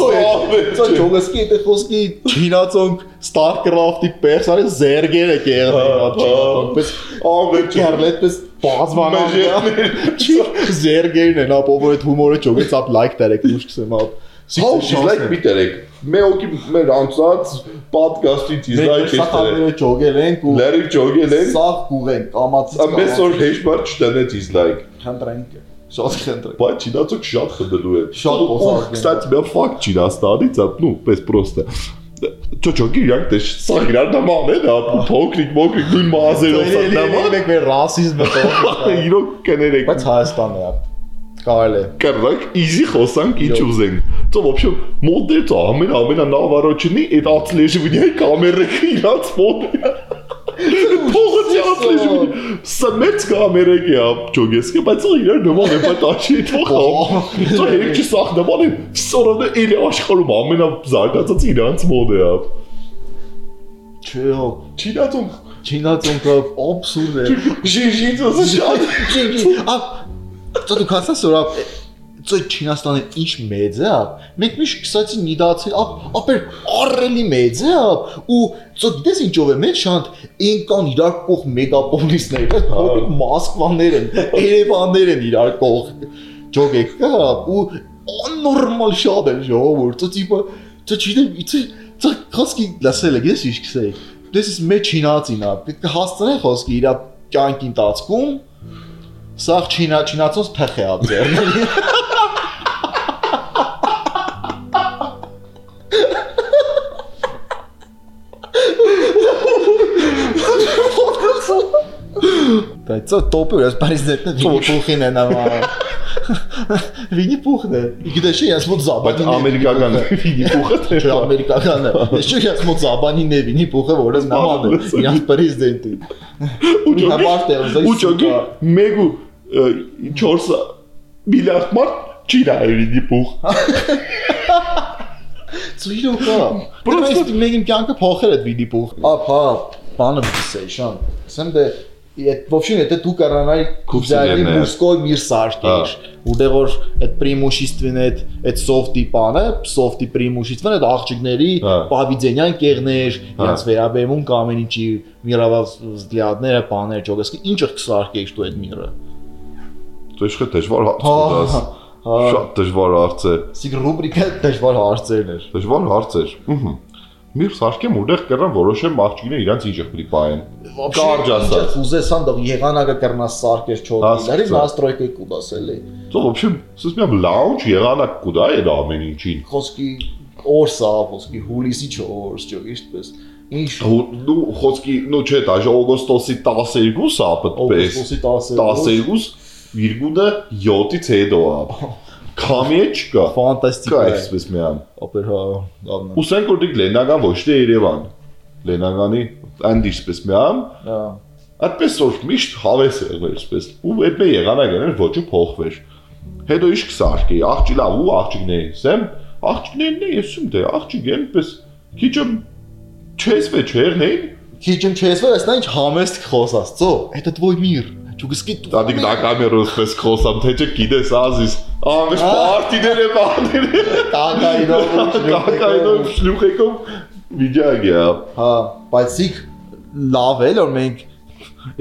S5: Սա ճոգեսկի դե խոսքի չինացոնք StarCraft-ի պերսոնը զերգերը կերնի
S4: Հա,
S5: ճինացոնք, պես
S4: Ամեն
S5: Կերլետ պես բազմանան։
S4: Մեջերներ
S5: Զերգերն են ապով այդ հումորը ճոգեց ապ լայք դերեք լուշ կսեմ ապ։
S4: How she? like Peter-ը մեկի մեր անցած պոդքասթից
S5: իզայք
S4: է
S5: շատերը ճոգել ենք ու
S4: լերի ճոգել են
S5: սաղ կուղեն կամացից
S4: ամես որ հեշմար չտանեց իզլայք
S5: խնդրանք շատ խնդրանք
S4: բայց չնացուկ շատ խնդրելու է
S5: շատ օսար
S4: կստաց մեր ֆակտ չնաստանից ապ նու պես պրոստը ճոճոկի իրանք դե սա իրար նման է դա փոքրիկ մոքրիկ նույն մազերով սա նման է
S5: մեկ մեր ռասիզմը տող
S4: իրոք կներեք
S5: բայց Հայաստանն է ապ կարել է։
S4: Կռվեք, իզի խոսանք, ինչ ուզենք։ Ծո вообще մոդելը ամեն ամենա նավարոչնի, այդ ածլեժը վինի կամերեքը իրաց ֆոն։ Փողը դիածլեժը վինի։ Սմեց կամերեքը ապ ճոգեսքը, բայց իրար նման է պատաշի փողը։ Ծո երեք չսախ նման է, սորանը իր աշխարհում ամենազարգացած իրանց մոդը ապ։
S5: Չէ,
S4: չինացում
S5: չինացում կա աբսուրդ է։
S4: Ժիժից ասա
S5: շատ։ Ա Ծո դու քասա սորա ծո Չինաստանը ինչ մեծ է, մենք միշտ կսացի նիդացի, ապեր առելի մեծ է, ու ծո դես ինչով է մեծ շանտ ինքան իրար կող մեգապոլիսներ, փոքր հա։ հա, Մոսկվաներ են, Երևաններ են իրար կող ջոգ եկա ու աննորմալ շատ է ժողովուրդ, ծո տիպը ծո չիդեմ իցի ծո խոսքի լասել եք ես ինչ կսեի։ Դես is մեջ չինացին, պետք է հասցնեն խոսքի իրա կյանքի ընթացքում Սա չինա չինացոց թխ է աբերնի։ Բայց ծո տոպը ես պարիզնետնը վինի փուխին է նամա։ Վինի փուխն է։ Գիտես չի ես մոտ
S4: բայց
S5: զաբանի։
S4: ամերիկական վինի փուխը թե
S5: Չէ ամերիկական է։ Ես չի ես մոտ զաբանին է վինի փուխը, որը նաման է։ Իրանց պրեզիդենտի։
S4: ու
S5: Հավարտ է, ուզեի
S4: ու ճոգի
S5: սուկա։
S4: մեկ ու 4 միլիարդ մարդ չի նայրի դիպուխ
S5: Ծույրո կա։ Պրոստը մեկին կյանքը փոխել այդ վիդի փոխ։ Ափա, բանը բիսեյշան։ Սեմ դե այդ вообще это դու կարանայ
S4: գուզալի
S5: մուսկոյ միր սարկեր հա։ ուտեղ որ այդ պրիմուշիստվին այդ այդ սոֆտի բանը սոֆտի պրիմուշիստվին այդ աղջիկների
S4: հա։
S5: պավիդենյան կեղներ
S4: հա։
S5: իրաց վերաբերում կամեն ինչի միրավազ взглядները բաներ ճոգեսկի ինչը սարկեի դու այդ միրը
S4: դու իշխը դժվար հարց շատ դժվար հարց է
S5: սիկ ռուբրիկա դժվար հարցերն էր
S4: դժվար հարցեր ըհը միր սարքեմ ուտեղ կրան որոշեմ աղջիկները իրանց ինչ էխլի պայեն Կարճ ասած։
S5: ուզեսան դող եղանակը կրնաս սարքեր չոդիլարի
S4: Հասկացա։
S5: настройкой կուդասելի
S4: то в общем սուս միամ լաունջ եղանակ կուտա այդ ամեն ինչին
S5: խոսքի օրսա խոսքի հուլիսի 4 ճո իստպես ինչ
S4: Ու- դու խոսքի նո չէ դաժե օգոստոսի 12-ը ապտպես
S5: օգոստոսի 10
S4: 12 վիրգուլը 7-ից հետո է Քամի է չկա։
S5: Ֆանտաստիկ է,
S4: այսպես միան։
S5: Ապեր հա, լավն է։
S4: Ուսենք որ դիք Լենագան ոչ թե Երևան։ Լենագանի այնտեղ այսպես միան։
S5: Հա։
S4: Այդպես որ միշտ հավես է եղել այսպես։ Ու այդ մե եղանակներն ոչը փոխվեր։ Հետո իշք սարկի, աղջի լավ ու աղջիկներս եմ, աղջիկներն է եսում դե, աղջիկ են պես քիչը չես վեճերնեին։
S5: Քիչը չես վեր, այսնա ինչ համեստ խոսած, ծո, այդ դու ոյ միր։ Չուգսկի դու
S4: Դադիկ դա կամերով պես խոսամ, թե չէ գիտես ազիս։ Ահա պարտիներ է բաներ։
S5: Տակայինով,
S4: տակայինով շլուխեկով վիճակիա։
S5: Հա, բայց իք լավ էլ որ մենք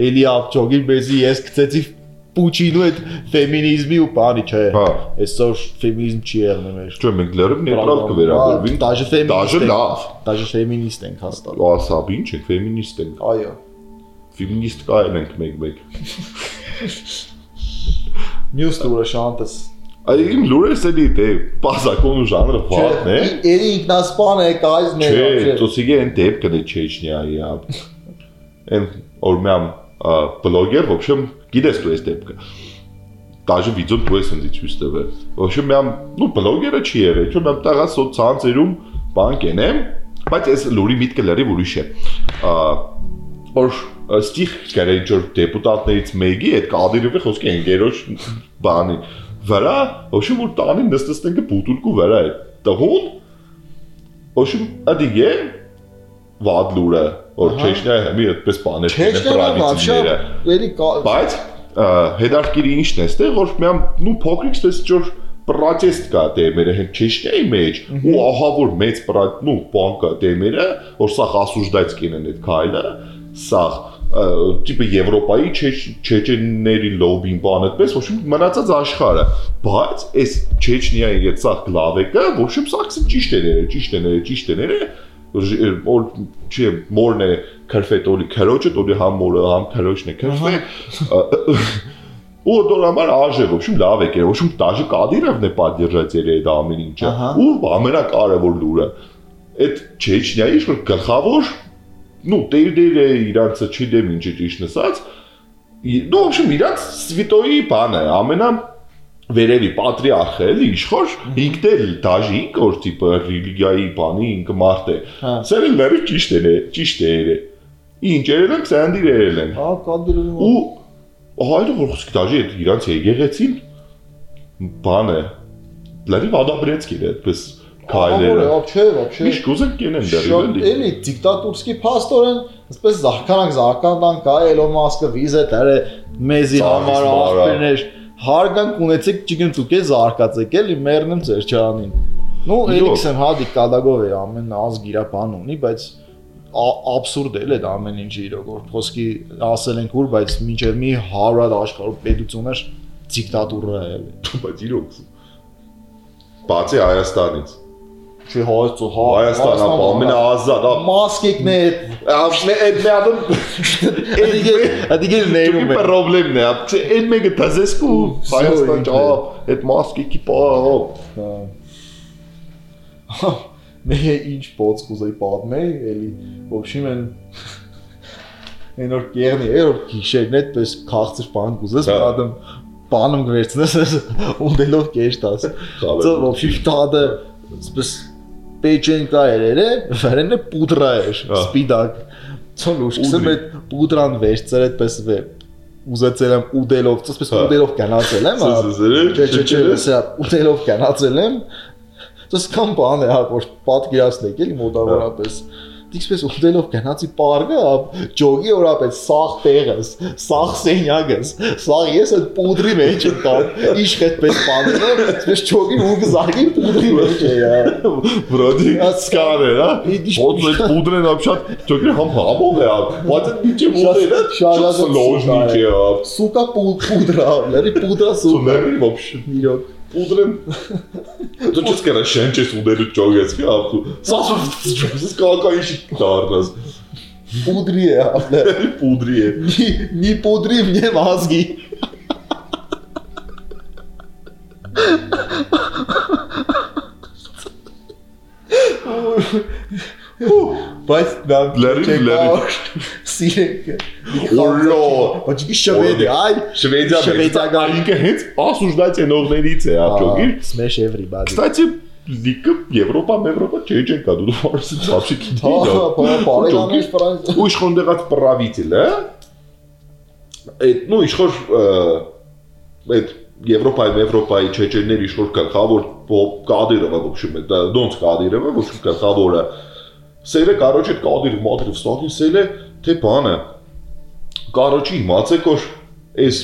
S5: էլի ապճոգի մեզի ես գցեցի Պուչինու այդ ֆեմինիզմի ու բանի չէ։
S4: Հա։
S5: Այսօր ֆեմինիզմ չի եղնում էր։
S4: Չէ, մենք լրիվ նեյտրալ կվերաբերվենք։
S5: Դաժե ֆեմինիստ։
S4: Դաժե լավ։
S5: Դաժե ֆեմինիստ ենք հաստատ։
S4: Ասա, ինչ ենք ֆեմինիստ ենք։
S5: Այո
S4: ֆեմինիստ կայել ենք մեկ-մեկ
S5: Մյուս տուրը շանտես
S4: Այ իմ լուրերս էլի դե բազակոն ու ժանրը վատն է
S5: Էլի ինքնասպան է կայզն է
S4: Չէ, ծոսիգե են դեպքը դե Չեչնիայի ա։ Են օրմյամ բլոգեր, в общем, գիտես դու այս դեպքը։ Даже видео դու ես ինձ ցույց տվել։ В общем, միամ, ну, բլոգերը չի եղել, չէ՞, միամ տաղա սոցցանցերում բան կենեմ, բայց այս լուրի միտքը լրիվ ուրիշ է։ Ա որ ստիղ գալի ճոր դեպուտատներից մեկի այդ Կադիրովի խոսքի ընկերոջ բանի վրա, ոչմ որ տանին նստստենք բուտուլկու վրա է։ Տղուն ոչմ ադիգե վադ լուրը, որ Չեչնիա հմի այդպես բաներ
S5: չեն պրավիցիները։ Էլի
S4: բայց հետարքիրը ի՞նչն է, ստեղ որ միամ նու փոքրիկ ստես ճոր պրոտեստ կա դեմերը հենց Չեչնիայի մեջ ու ահա որ մեծ պրատ նու բան կա դեմերը, որ սա հասուժդայց կինեն այդ քայլը, սա տիպը Եվրոպայի չեչենների լոբին բան այդպես ոչ մնացած աշխարհը բայց այս Չեչնիայի այդ սա գլավեկը ոչ իմ սաքսը ճիշտ է ճիշտ է ճիշտ է որ չի մորն է քրֆետորի քրոջը, որի համ մորը համ քրոջն է քրֆե։ У դորամար աժե, в общем, լավ եկել, в общем, даже Կադիրովն է поддержатель այդ ամեն ինչը։
S5: Ահա։
S4: Ու ամենակարևոր լուրը, այդ Չեչնիայի ինչ որ գլխավոր, ну, դեր-դեր է իրանցը չիդեմ ինչ է ճիշտ ասած, ի- ну, в общем, իրանց Սվիտոյի բանը, ամենա վերևի պատրիարխը էլի իշխոր ինքն էլ դաժի ինքը որ տիպը ռելիգիայի բանի ինքը մարդ է
S5: Հա։
S4: սերը լրի ճիշտ է ճիշտ է երե ինչ երել են սանդիր երել են
S5: Հա, կադրում։
S4: ու հայրը որ խոսքի դաժի այդ իրանց եկեղեցին բան է լրի վադաբրեցկի է այդպես քայլերը
S5: Вообще, вообще։
S4: միշտ կուզեն կենեն դեռ
S5: Շատ
S4: էլի
S5: էլի դիկտատուրսկի փաստորեն, ասես զարկանանք զարկանանք կա Elon Musk-ը վիզա դարը մեզի
S4: Ծաղրից
S5: համար
S4: բարա։
S5: աղբերներ հարգանք ունեցեք չգին ցուկե զարկացեք էլի մեռնեմ ձեր չանին։ Ну,
S4: Յո։
S5: Էլիքսեն հա դիկտատագով է ամեն ազգ իր բան ունի, բայց ա- աբսուրդ է էլ այդ ամեն ինչը իրոք որ խոսքի ասել ենք ուր, բայց մինչև մի 100 հատ աշխարհ պետություններ դիկտատուրա է էլի։
S4: բայց իրոք բացի Հայաստանից
S5: Չի հայց ու հա Հայաստան հա,
S4: ապա ամենաազատ
S5: հա։
S4: մասկեկներ այդ
S5: միաբը
S4: ադիգել
S5: նեյում է
S4: պրոբլեմն է այդ մեկը դասեսկու Հայաստան ճա այդ մասկեկի պա հա։, հա
S5: մե ինչ փոց կուզեի պատմեի էլի ոբշիմ են այն որ կերնի էր որ գիշերն այդպես քաղցր բան կուզես պատմեմ բանում վերցնես ու դելով
S4: կեշտաս
S5: ծո ոբշիմ տադը դե, սպես պեչենկա երերը, վարենը պուդրա էր,
S4: Հա։
S5: սպիդակ։ Ցո լուշքսը
S4: Պուդրի։
S5: մեծ պուդրան վերցրել այդպես վե ուզեցել եմ ուդելով,
S4: Հա։
S5: ուդելով կանացել եմ, հա։ Չէ, չէ, չէ, սա ուտելով կանացել եմ։ Դες կամ բան է, հա, որ պատկերացնեք էլի մոտավորապես Դիքսպես ուտելով կանացի պարգը, ջոգի օրապես սաղ տեղս, սաղ սենյակս, սաղ ես այդ պուդրի մեջ եմ տալ։ Ինչ հետպես բաները, այսպես ջոգի ու գզագի պուդրի մեջ է, հա։
S4: Վրոդի սկար է, հա։
S5: Իդիշ
S4: Ոց այդ պուդրեն ապշատ, ճոգի համ համով է, բայց ինչ է
S5: Շատ-
S4: մոտել,
S5: շատ
S4: շատ սլոժնիկ է, հա։
S5: Սուկա պուդրա, լրի պուդրա սուկա։
S4: Սուների вообще
S5: Իրոք։
S4: утрен. Туристическа решен, че удари човешки авто. Сасо, с кака
S5: и шикарност. Поудрие,
S4: апле. Поудрие.
S5: Ни, ни поудрив, не мазги. Baş ben
S4: Lerim, lerim.
S5: Սիրեք։
S4: Օրո։
S5: Բայց ի շվեդի, այ
S4: Շվեդիա
S5: Շվեդիական-
S4: ինքը հենց ասուժդացիոնողներից է, հա, ճոգի։
S5: Smash everybody։
S4: Кстати, լիքը Եվրոպա, Եվրոպա չէ, չեն կա, դու ֆորսը вообще
S5: Հա,
S4: քիդի։
S5: բարեգանես Ֆրանսիա։
S4: ու իշխոնդեղած правитель, հա։ Այդ նո իշխոր այդ Եվրոպայի, Եվրոպայի չեչերներ իշխոր գլխավոր Կադիրովը, в общем, դա դոնց Կադիրովը, в общем, գլխավորը։ Սերը короче Կադիրով մատրիվ ստակի սելը թե բան է։ Կարոջի իմացեք որ այս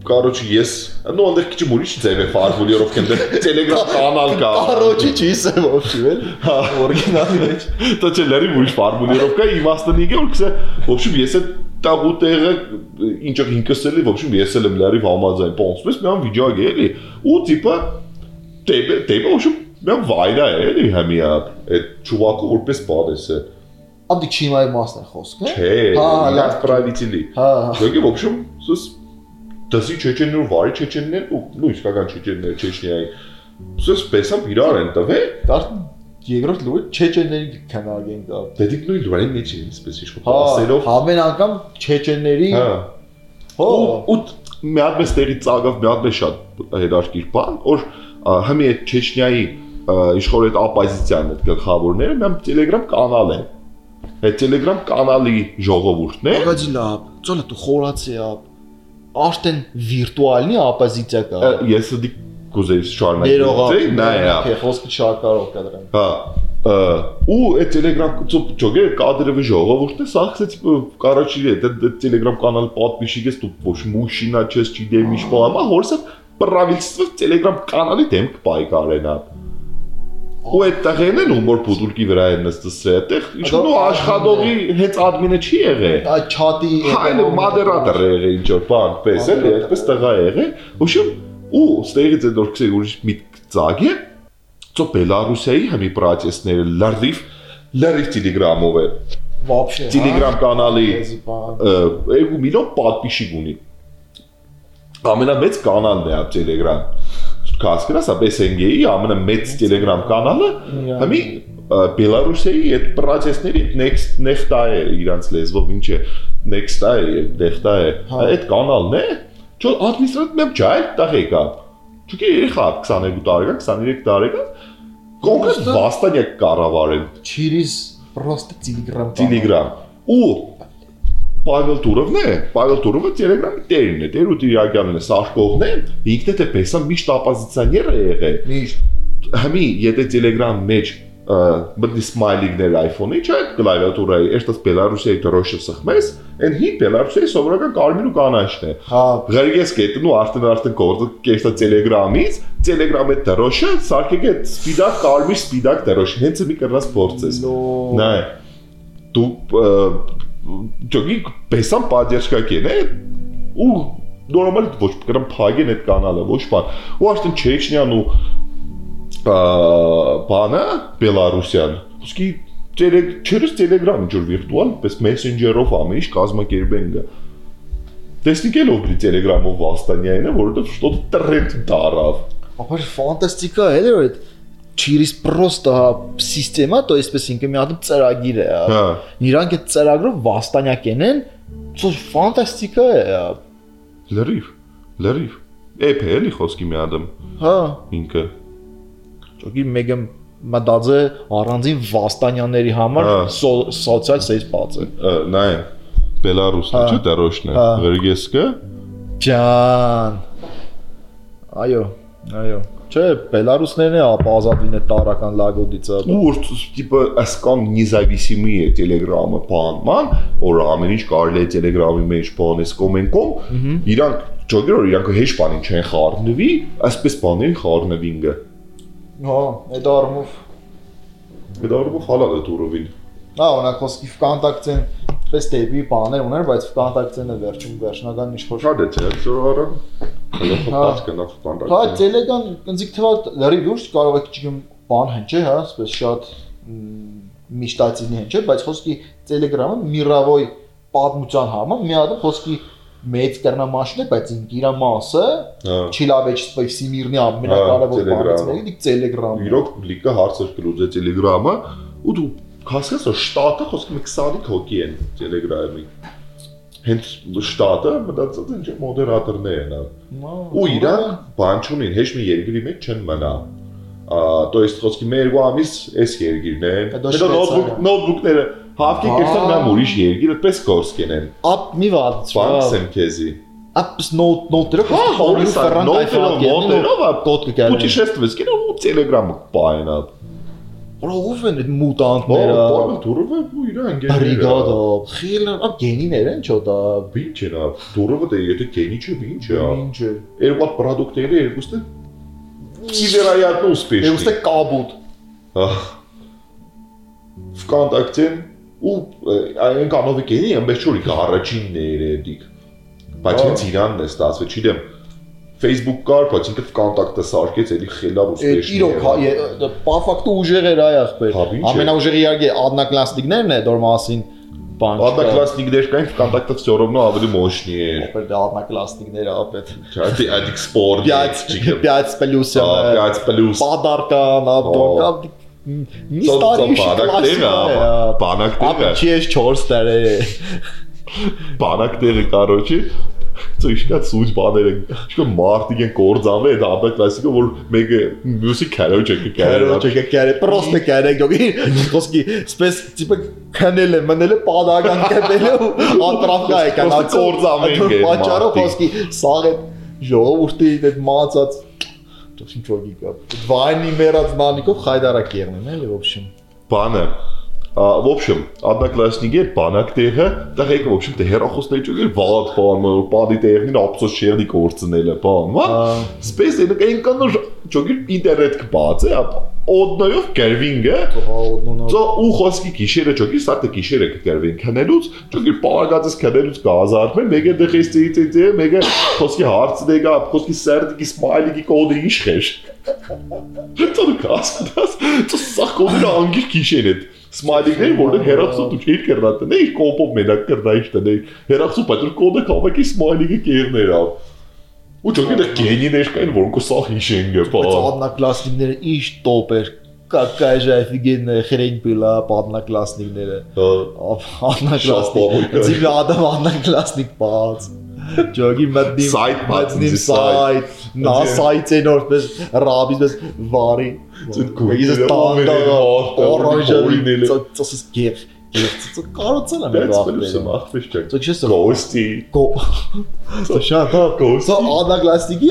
S4: Կարոջի ես, ну այնտեղ քիչ ուրիշ ձև է ֆարվուլի որով կնդեր Telegram կանալ կա։
S5: Կարոջի չիսը вообще, էլ օրիգինալի մեջ։
S4: Դա չէ լերի ուրիշ ֆարվուլի որով կա իմաստն եկե որ քսե, вообще ես այդ տաղու տեղը ինչը ինքս էլի, вообще ես էլ եմ լերի համաձայն, ոնց մի համ վիճակ է էլի ու տիպը տեպը տեպը вообще մի վայրա է էլի համիա այդ ճուվակը որպես բան է
S5: Անդի չիմայի մասն է խոսքը։
S4: Չէ,
S5: հա,
S4: հա,
S5: լավ
S4: privately։
S5: Հա։,
S4: հա Եկեք ոչմ, սուս դասի չեչեններ ու վարի չեչեններ ու նույն իսկական չեչեններ չեչնիայի։ Սուս պեսամ իրար են տվել,
S5: արդեն երկրորդ լուրը չեչենների քննարկենք դա։
S4: Դե դիք նույն լուրը մեջ է, այսպես
S5: ինչ-որ
S4: ասելով։
S5: Ամեն անգամ չեչենների
S4: Հա։
S5: Հո
S4: ու մի հատ մեծ տեղի ծագավ, մի հատ մեծ շատ հետաքրքիր բան, որ հիմա այդ Չեչնիայի իշխոր այդ օպոզիցիան այդ գլխավորները մենք Telegram կանալ են այդ Telegram կանալի ժողովուրդն է
S5: Ագաջի լավ։ Ծոլա դու խորացի ապ։ Աշտեն վիրտուալնի ապոզիցիա կա։
S4: Ա, ես դի կուզեի շարունակել
S5: Ներողա։
S4: նայ
S5: Օքեյ, խոսքը շարքարով կա դրան։
S4: Հա ը, ու այդ Telegram ճոգե կադրովի ժողովուրդը սախսեց կարաչի է դա Telegram կանալ պատվիշիգես դու ոչ մուշինա չես չի դեմ ինչ բամա հորսը правительство Telegram կանալի դեմ կպայքարենա ու այդ տեղն են ում որ բուդուլկի վրա են նստսրել այդտեղ ինչու աշխատողի հենց ադմինը չի եղել
S5: այ չաթի
S4: հա, այլ մոդերատորը եղել ինչ որ բան պես էլի այդպես տղա եղել ուշում ու ստեղից այդ որ քսե ուրիշ միտք ծագի ծո բելարուսիայի համի պրոցեսները լրիվ լրիվ տելեգրամով է
S5: вообще
S4: Telegram կանալի 2 միլիոն պատպիշիկ ունի ամենամեծ կանալն է Telegram-ը Կասկրաս ա BSNG-ի ամենամեծ Telegram կանալը։ Հիմի Բելարուսի այդ պրոցեսների next next-ա է իրանց լեզվով ինչ է next-ա է, next-ա է։ Այդ կանալն է։ Չէ, ադմինիստրատիվ չայ, տաղեկա։ Չուկի երեխա 22 տարեկան, 23 տարեկան կոնկրետ վաստանյակ կառավարել
S5: Через просто Telegram։
S4: Telegram։ Ու Պավել Տուրովն է, Պավել Տուրովը Telegram-ի տերն է, Տերու Տիրակյանն է, Սաշկովն է, ինքն է պես միշտ ապոզիցիոներ է եղել։
S5: Միշտ։
S4: Համի, եթե Telegram մեջ բդի սմայլինգներ iPhone-ի, չէ, կլավիատուրայի, էստաս Բելարուսիայի դրոշը սխմես, այն հի Բելարուսիայի սովորական կարմիր ու կանաչն է։
S5: Հա,
S4: Ղերգես կետն ու արդեն արդեն կորտը կեստա Telegram-ից, Telegram-ի դրոշը սարքեք է սպիդակ կարմիր սպիդակ դրոշ, հենց մի կրնաս փորձես։ Նայ։ Դու ճոգի պեսան պատերշկակեն է ու նորմալ ոչ կրամ փագեն այդ կանալը ոչ բան ու արդեն Չեչնյան ու բանը Բելարուսյան ուսկի չերս Telegram ինչ որ վիրտուալ պես Messenger-ով ամեն ինչ կազմակերպեն գա Տեսնիկելով դի Telegram-ով վաստանյային է որովհետև что-то տրենդ դարավ
S5: ապա ֆանտաստիկա է, էլի որ այդ через просто система, то есть պես ինքը մի հատ ծրագիր է։
S4: Հա
S5: Իրանք այդ ծրագրով վաստանյակ են, ծո ֆանտաստիկա է։
S4: լրիվ լրիվ Էփ է էլի խոսքի մի ադմ
S5: Հա,
S4: ինքը
S5: ճոգի մեգը մտածե առանձին վաստանյանների համար
S4: Հա։
S5: սո- սոցիալ սեյսպած է։
S4: նայ Բելարուսն
S5: Հա։
S4: չէ դարոշն է
S5: Հա։
S4: Ղերգեսկը
S5: Ջան։ Այո, այո։ Չէ, բելարուսներն է ապազատին է տարական լագոդիցը։
S4: Ուրտ տիպը ասկան նիզավիսիմի է Telegram-ը բանման, որ ամեն ինչ կարելի է Telegram-ի մեջ բանես կոմենտում, իրանք ճոգեր որ իրանք հեշ բանին չեն խառնվի, այսպես բաներին խառնվինգը։
S5: Հա, այդ արմով։
S4: Այդ արմով հալալ է դուրովին։
S5: Հա, օրինակ ոսկի վկանտակցեն պես դեպի բաներ ուներ, բայց վկանտակցենը վերջում վերջնական ինչ-որ
S4: շատ է չէ, զորարան։ Հələ
S5: Հա։
S4: խփած կնա
S5: Հա,
S4: ֆանտազիա։
S5: Telegram կնձիկ թվա լրի լուրջ կարող է քիչ բան հնչի, հա, ասես շատ միշտացին հնչի, բայց խոսքի Telegram-ը միրավոյ պատմության համար մի հատ խոսքի մեծ կերնամաշն է, բայց ինք իր մասը
S4: Հա։
S5: Չիլավեջ Սպեսիմիրնի
S4: Հա,
S5: ամենակարևոր
S4: Telegram-ը։
S5: բանից մեկը Telegram-ը։
S4: Իրոք լիքը հարցեր կլուծե Telegram-ը ու դու հասկաս որ շտատը խոսքը 25 հոգի են Telegram-ի Հենց շտատը մտածած են չէ մոդերատորներ են։ ա։ Ու իրանք բան չունին, հեչ մի երկրի մեջ չեն մնա։ Ա, то есть խոսքի մեր ու ամիս էս երկիրն են։
S5: Հետո
S4: Հետո նոթբուք
S5: Շվեյցարիա։
S4: նոթբուքները հավքի
S5: Վա։
S4: կերտան նա ուրիշ երկիր, այդպես կորս կենեն։
S5: Ապ մի վատ։
S4: Բանս եմ քեզի։
S5: Ապս նոտ նոտերը
S4: Հա, հորս նոթերով մոդերով
S5: կոդ կգալու։
S4: Պուտիշեստվես կենա ու Telegram-ը կպայնա։
S5: Ով են այդ
S4: Բա,
S5: մուտանտները։
S4: բանը դուրովը ու իր անգերները։
S5: Բրիգադա, խիլը, ապ գենիներ են չոտա։
S4: Ինչ էնա, դուրովը դե եթե կենի չէ, ինչ է։
S5: Ինչ է։
S4: Երկու պրոդուկտները երկուստը невероятно успешный։
S5: Եւստե կաբուտ։
S4: Ահ։ Վկանտակցեն ու այն կանովի կենի ամբողջ օրի առաջիններ է դիք։ Բայց
S5: Ահա։
S4: հենց իրանն է ստացվել, չգիտեմ Facebook կար, բայց ինքը կոնտակտը սարքեց, էլի
S5: խելավ
S4: ուստեշն։
S5: Իրոք, պա ֆակտո ուժեղ էր այ ախպեր։ Ամենաուժեղը իհարկե одноклассникներն է, դոր մասին բան։
S4: Одноклассникներ կային, կոնտակտը все равно ավելի мощный էր։
S5: Ախպեր դա одноклассникները ապետ։
S4: Չարի այդ sport։
S5: 5 плюс։
S4: 5 плюс։
S5: Подарка на обдонка
S4: մի
S5: տարի
S4: շիկլասիկա բանակները
S5: ապի չես 4 տարի
S4: բանակները կարոջի ծո իշկա սուջ բաներ են իշկա մարտիկ են կորձամը այդ ապետ վասիկը որ մեկը մյուսի քարոջ
S5: է քարոջ է քարե պրոստե քարե գոգի խոսքի սպես տիպը քնել է մնել է падական կապելու ատրավկա է կանա
S4: կորձամը է պատճառով
S5: խոսքի սաղ է ժողովրդի այդ մածած ինչ որ գիգա վայնի մեռած նանիկով խայդարակ եղնեմ էլի в общем
S4: բանը в общем, одноклассники բանակ տեղը, դա եկը в общем, դե հերախոսներ ճուգել վատ բան, որ պադի տեղին ապսոս շերդի կորցնել է, բան, ման։ Space են կան կան ճուգել ինտերնետ կբաց է, օդնոյով կերվինգը, Ծո ու խոսքի գիշերը ճոգի սարտը գիշերը կկերվին քնելուց, ճոգի պարագածս քնելուց կազարվեն, մեկը դեղից ծիծի ծի, մեկը խոսքի հարցը դեգա, խոսքի սերտիկի սմայլիկի կոդը ինչ խեշ։ Ծո կասկած, ծո սա կոդը անգիր գիշեր է։ սմայլիքներ, որտեղ հերացու դու չէիր կերնա տնե, իր կոպով մենակ կերնա ի՞նչ տնե։ Հերացու, բայց որ կոդը կամակի սմայլիքը կերներ ավ։ Ու ճոգի դե գենիներ կային, որոնք սա հիշենք
S5: է,
S4: բա։
S5: Բայց ամնակլասնիկները ի՞նչ տոպեր какая же офигенная хрень была по одноклассникները։ Одноклассник։ Ձիգը ադամ одноклассник բաց։ Ջոգի
S4: մտնիմ
S5: սայթ
S4: մտնիմ
S5: սայթ նա սայթեն որպես ռաբից պես վարի։
S4: Ձեր քույրը
S5: ստանդարտ
S4: օրանջը
S5: ծածս գեղ Կարոցել եմ
S4: ես ախտերին։ Ախտես չեք։
S5: Դուք չես
S4: գոստի։
S5: Գո։ Շատ հա
S4: գոստի։
S5: Անագլաստիկի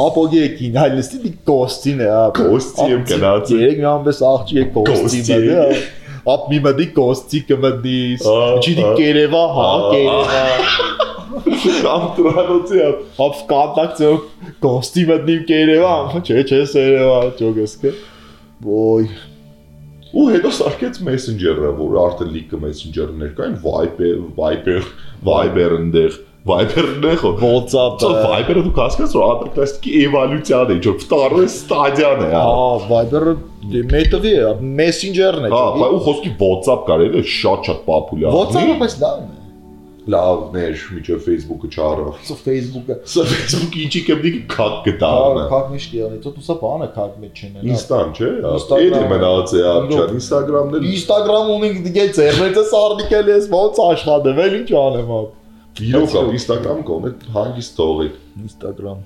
S5: ապոգեկին, այլ լստի դի գոստին է,
S4: գոստի եմ գնաց։
S5: Երեք մի ամբես աղջի է գոստի մտա։ Ապ մի մտի գոստի
S4: կմտի։
S5: Ինչի դի կերևա հա, կերևա։
S4: Կամ տրանոցի
S5: ապ ապ կոնտակտով գոստի մտի կերևա, չէ՞ չես երևա, ճոգեսքը։ Ոյ
S4: Ու հետո սարքեց Messenger-ը, որ արդեն լիքը Messenger-ներ կային, Viber, Viber, Viber ընդեղ, Viber-ն է խո։
S5: WhatsApp
S4: Ծո Viber-ը դու հասկաս որ անդրկլաստիկի էվոլյուցիան է, որ վտարը ստադիան է, հա։
S5: Հա Viber-ը մետովի է Messenger-ն է
S4: Հա, ու խոսքի WhatsApp կար, էլի շատ-շատ պոպուլյար։
S5: WhatsApp-ը բայց լավն է
S4: լավներ միջով Facebook-ը չառավ։
S5: Սա Facebook-ը,
S4: սա Facebook-ը ինչի կմնի քակ գտա։
S5: Հա, քակն էշտի անի, ծո սա բանը քակ մեջ չեն էլ։
S4: Ինստան, չէ՞։ Էդի մնաց է աչան, Instagram-ն էլ։
S5: Instagram ունենք դե ծերնեցը սարդիկել ես, ոնց աշխատեմ, էլ ինչ անեմ ապ։
S4: Իրոք ապ Instagram կոնե հագիս թողեք։
S5: Instagram։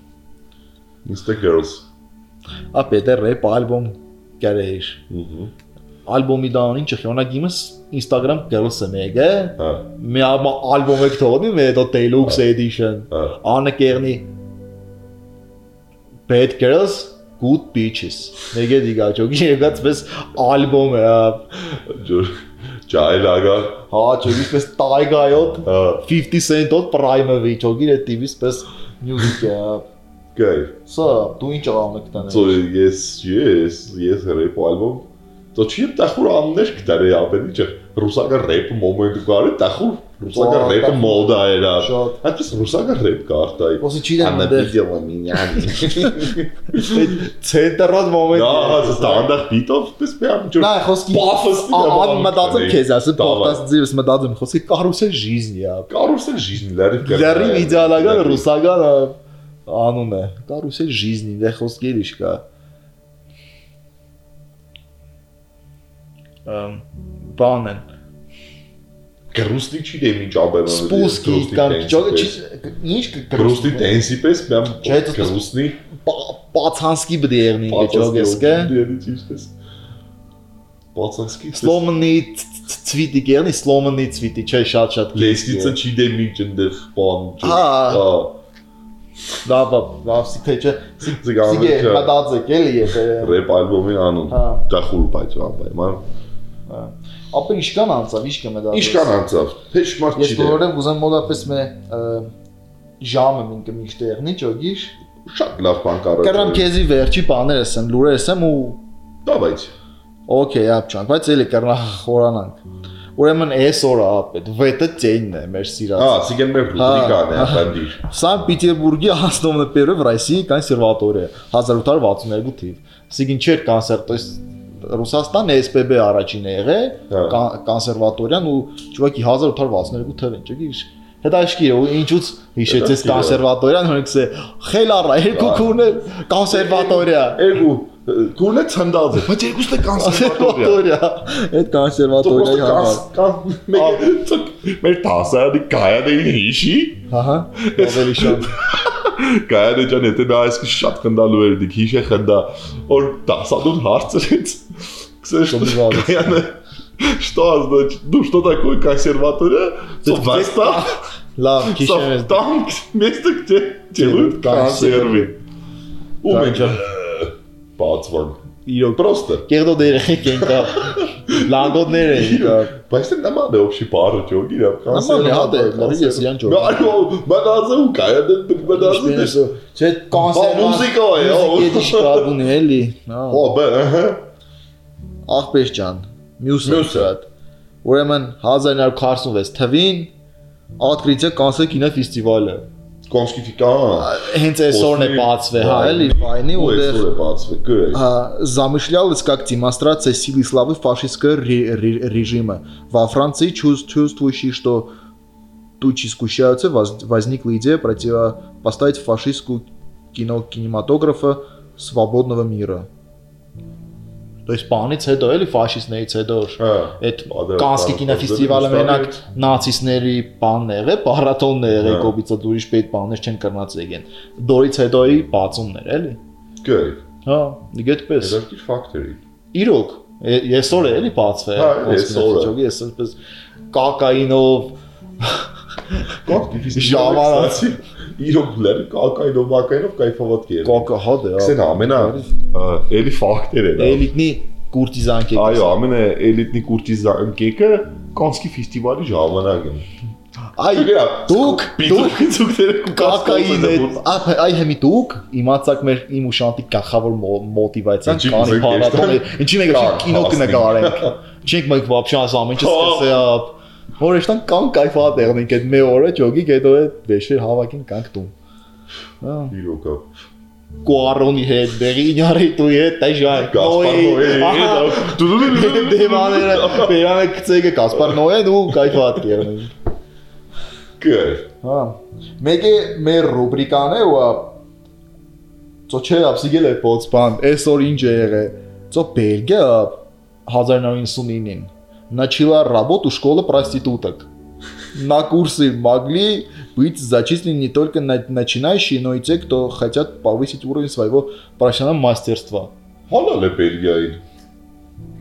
S4: Instagram girls։
S5: Ապետը ռեփ ալբոմ գարեիշ։
S4: Ուհ։
S5: Ալբոմի դան ինչ խոնակ իմս Instagram girls-ը մեգա։
S4: Հա,
S5: Մի ալբոմ եք թողնի, մի հետո deluxe edition։
S4: հա։
S5: Անը կերնի Bad girls, good bitches։ Մեգա դիգա ճոգի եկածպես ալբոմ է։ ա։
S4: Ջոր Ճայլագա։
S5: Հա, ճոգի պես տայգայոտ
S4: Հա,
S5: 50 cent-ով prime-ը ճոգի է TV-ս պես music է։ ա։
S4: գայ։
S5: Սա դու ինչ աղամեք տանել։
S4: Ծո ես, ես, ես ռեփ ալբոմ։ Ծո չի տախուր աններ կտարի ապեն ինչ ռուսական ռեփ մոմենտ կարի տախուր ռուսական
S5: Ա,
S4: ռեփը
S5: տախուր։
S4: մոդա era։
S5: Շատ։
S4: Այդպես ռուսական ռեփ կարտայի։
S5: Ոսի չի դեմ
S4: Աննա
S5: այնտեղ
S4: վիդեո մինյան։
S5: ցենտրալ մոմենտ։
S4: Դա ստանդարտ բիտով պես միամ ջոր։
S5: Նա խոսքի
S4: Պաֆոսի
S5: ան մտածում քեզ ասը
S4: Դավայ։
S5: պոդքաստ ձևս մտածում խոսքի կարուսել жизни է։
S4: Կարուսել жизнь լարի։
S5: Լարի իդեալական ռուսական ա, անուն է։ Կարուսել жизни, դե խոսքի էլ իշկա։ Ամ բանն
S4: Գրուստի չի դեմ ինչ աբերան։
S5: Սպուսկի կամ ճոգը չի ինչ
S4: Գրուստի տենսի պես
S5: դա-
S4: գրուստի
S5: Պացանսկի բդի եղնի ճոգես կե։
S4: Դերից Բացասկի
S5: Slomny ցվիտի կերնի Slomny ցվիտի չէ շատ շատ
S4: Լեսնիցը չի դեմ ինչ ընդեղ բան։
S5: Հա։ դա բա վասի թե չէ Սիգե մտածեք էլի եթե
S4: Ռեփ ալբոմի անուն։
S5: Հա։
S4: Դա խուլ բայց անպայման
S5: ապա իշքան անցավ իշքը մտածեք
S4: Ինչքան անցավ։ Թեժ մարդ
S5: ես
S4: չի դեմ։
S5: որովհետեւ ուզեմ մոտապես մե ժամը մինքը միշտեղնի ճոգիշ
S4: Շատ լավ բան կարա։
S5: կրամ քեզի վերջի բաներ ասեմ լուրեր ասեմ ու
S4: Դա բայց։
S5: օքեյ ապչան բայց էլի կրնա խորանանք ուրեմն այսօր ապետ վետը ծենն է մեր սիրած
S4: Հա, սիգեն մեր ռուբրիկան է,
S5: Հա։
S4: ապանդիր։
S5: Санкт-Петербурге основана первая в России консерватория 1862 թիվ։ Սիգին չէր կոնսերտ, то есть Ռուսաստան SPB առաջին է եղել
S4: Հա։
S5: կոն- կոնսերվատորիան ու ճուղակի 1862 թվին, ճոգի հետաշկիր ու ինչուց հիշեցես կոնսերվատորիան, հենց է խելառա երկու քունը կոնսերվատորիա։
S4: Էգու գունե ցնդած է, բայց երկուսն է կոնսերվատորիա։
S5: Այդ կոնսերվատորիայի համար։
S4: Կան մեկ մեր տասարի կայանը հիշի։
S5: Ահա, ավելի շատ։
S4: Կայանը ջան, եթե նա այսքի շատ խնդալու էր դիք հիշե խնդա, որ տասադուն հարցրեց։ Ксэш,
S5: Что бывало?
S4: Կայանը Что значит? Ну что такое консерватория? Соответственно,
S5: Լավ, քիշեմ ես։
S4: там место, где делают консервы. У
S5: Там
S4: меня
S5: чё?
S4: բացվան։
S5: իրոք
S4: պրոստը։
S5: Կեղտոտ երեխեք են կա։ Լանգոտներ են կա։
S4: Բայց դա նման է օբշի բարը ճոգի դա։
S5: Նման է հա դե, լավ ես իրան ճոգ։
S4: Այո, մտածում կա, մտածում ես։
S5: Չէ, կոնսերտ
S4: մուզիկա է, հա։
S5: Եթե շկաբուն է էլի։ Հա,
S4: բա, հա։
S5: Ախպեր ջան, մյուսը։
S4: Մյուսը։
S5: Ուրեմն 1946 թվին Ատկրիցը կանցել կինոֆեստիվալը։
S4: Կոնսկիֆիկա։
S5: Հենց այսօրն է
S4: Ոսմի-
S5: բացվել, հա, էլի, ֆայնի
S4: Ու
S5: ու դեռ
S4: այսօր է բացվել, գը։
S5: А, замышлялась как демонстрация силы и славы фашистского ре- ре- режима. Во Франции чувств- чувствующие, что тучи сгущаются, воз- возникла идея противопоставить фашистскую кино կինեմատոգրաֆը свободного мира։ То есть բանից հետո էլի ֆաշիստներից հետո
S4: Հա։
S5: այդ
S4: Ադեր-
S5: Կանսկի կինոֆեստիվալը
S4: Ադեր-
S5: մենակ նացիստների բանն է եղել, պարատոնն է եղել,
S4: Հա։
S5: կոպիցա դուրիշ պետ բաներ չեն կրնած եկեն։ Դորից հետոյի բացումներ էլի։
S4: Good.
S5: Հա, իգետպես։
S4: Հետաքրքիր ֆակտորի։
S5: Իրոք, ե- այսօր է էլի բացվել։
S4: Հա, այսօր է։
S5: Ճոգի այսպես կակայինով
S4: Կոկ դիֆիստ
S5: Ժամանակ։
S4: իրոք լերի կակայնով մակայնով կայֆավատ կերել։
S5: Կակա հա դե։
S4: Քսեն ամենա էլի ֆակտեր են։
S5: Էլիտնի կուրտիզան կեքը։
S4: Այո, ամենա էլիտնի կուրտիզան կեքը կանսկի ֆեստիվալի ժամանակն է։
S5: Այ դուք
S4: դուք դուք
S5: կակային այդ այ հիմի դուք իմացակ մեր իմ ու շանտի գախավոր մոտիվացիան կանի
S4: փառատոնը
S5: ինչի՞ մենք կինո կնկարենք չենք մենք բաբշան ասամ
S4: ինչպես
S5: է Որեշտան կան կայֆա տեղնենք այդ մի օրը ճոգի գետո է վեշեր հավաքին կանք տուն Հա
S4: Իրոքա։
S5: Կուարոնի հետ դեղի ինյարի դու հետ տեժայ
S4: Գասպար Նոյե։ Դու
S5: դեմաները բերանը կցեգը Կասպար Նոյեն ու կայֆա կերնեն
S4: Good։
S5: Հա։ Մեկը մեր ռուբրիկան է ու ծո չէ ապսիգել է պոծպան, այսօր ինչ է եղել։ Ծո Բելգիա 1999-ին начала работу школа проституток. На курсы могли быть зачислены не только начинающие, но и те, кто хотят повысить уровень своего профессионального мастерства.
S4: Hala le peljaid.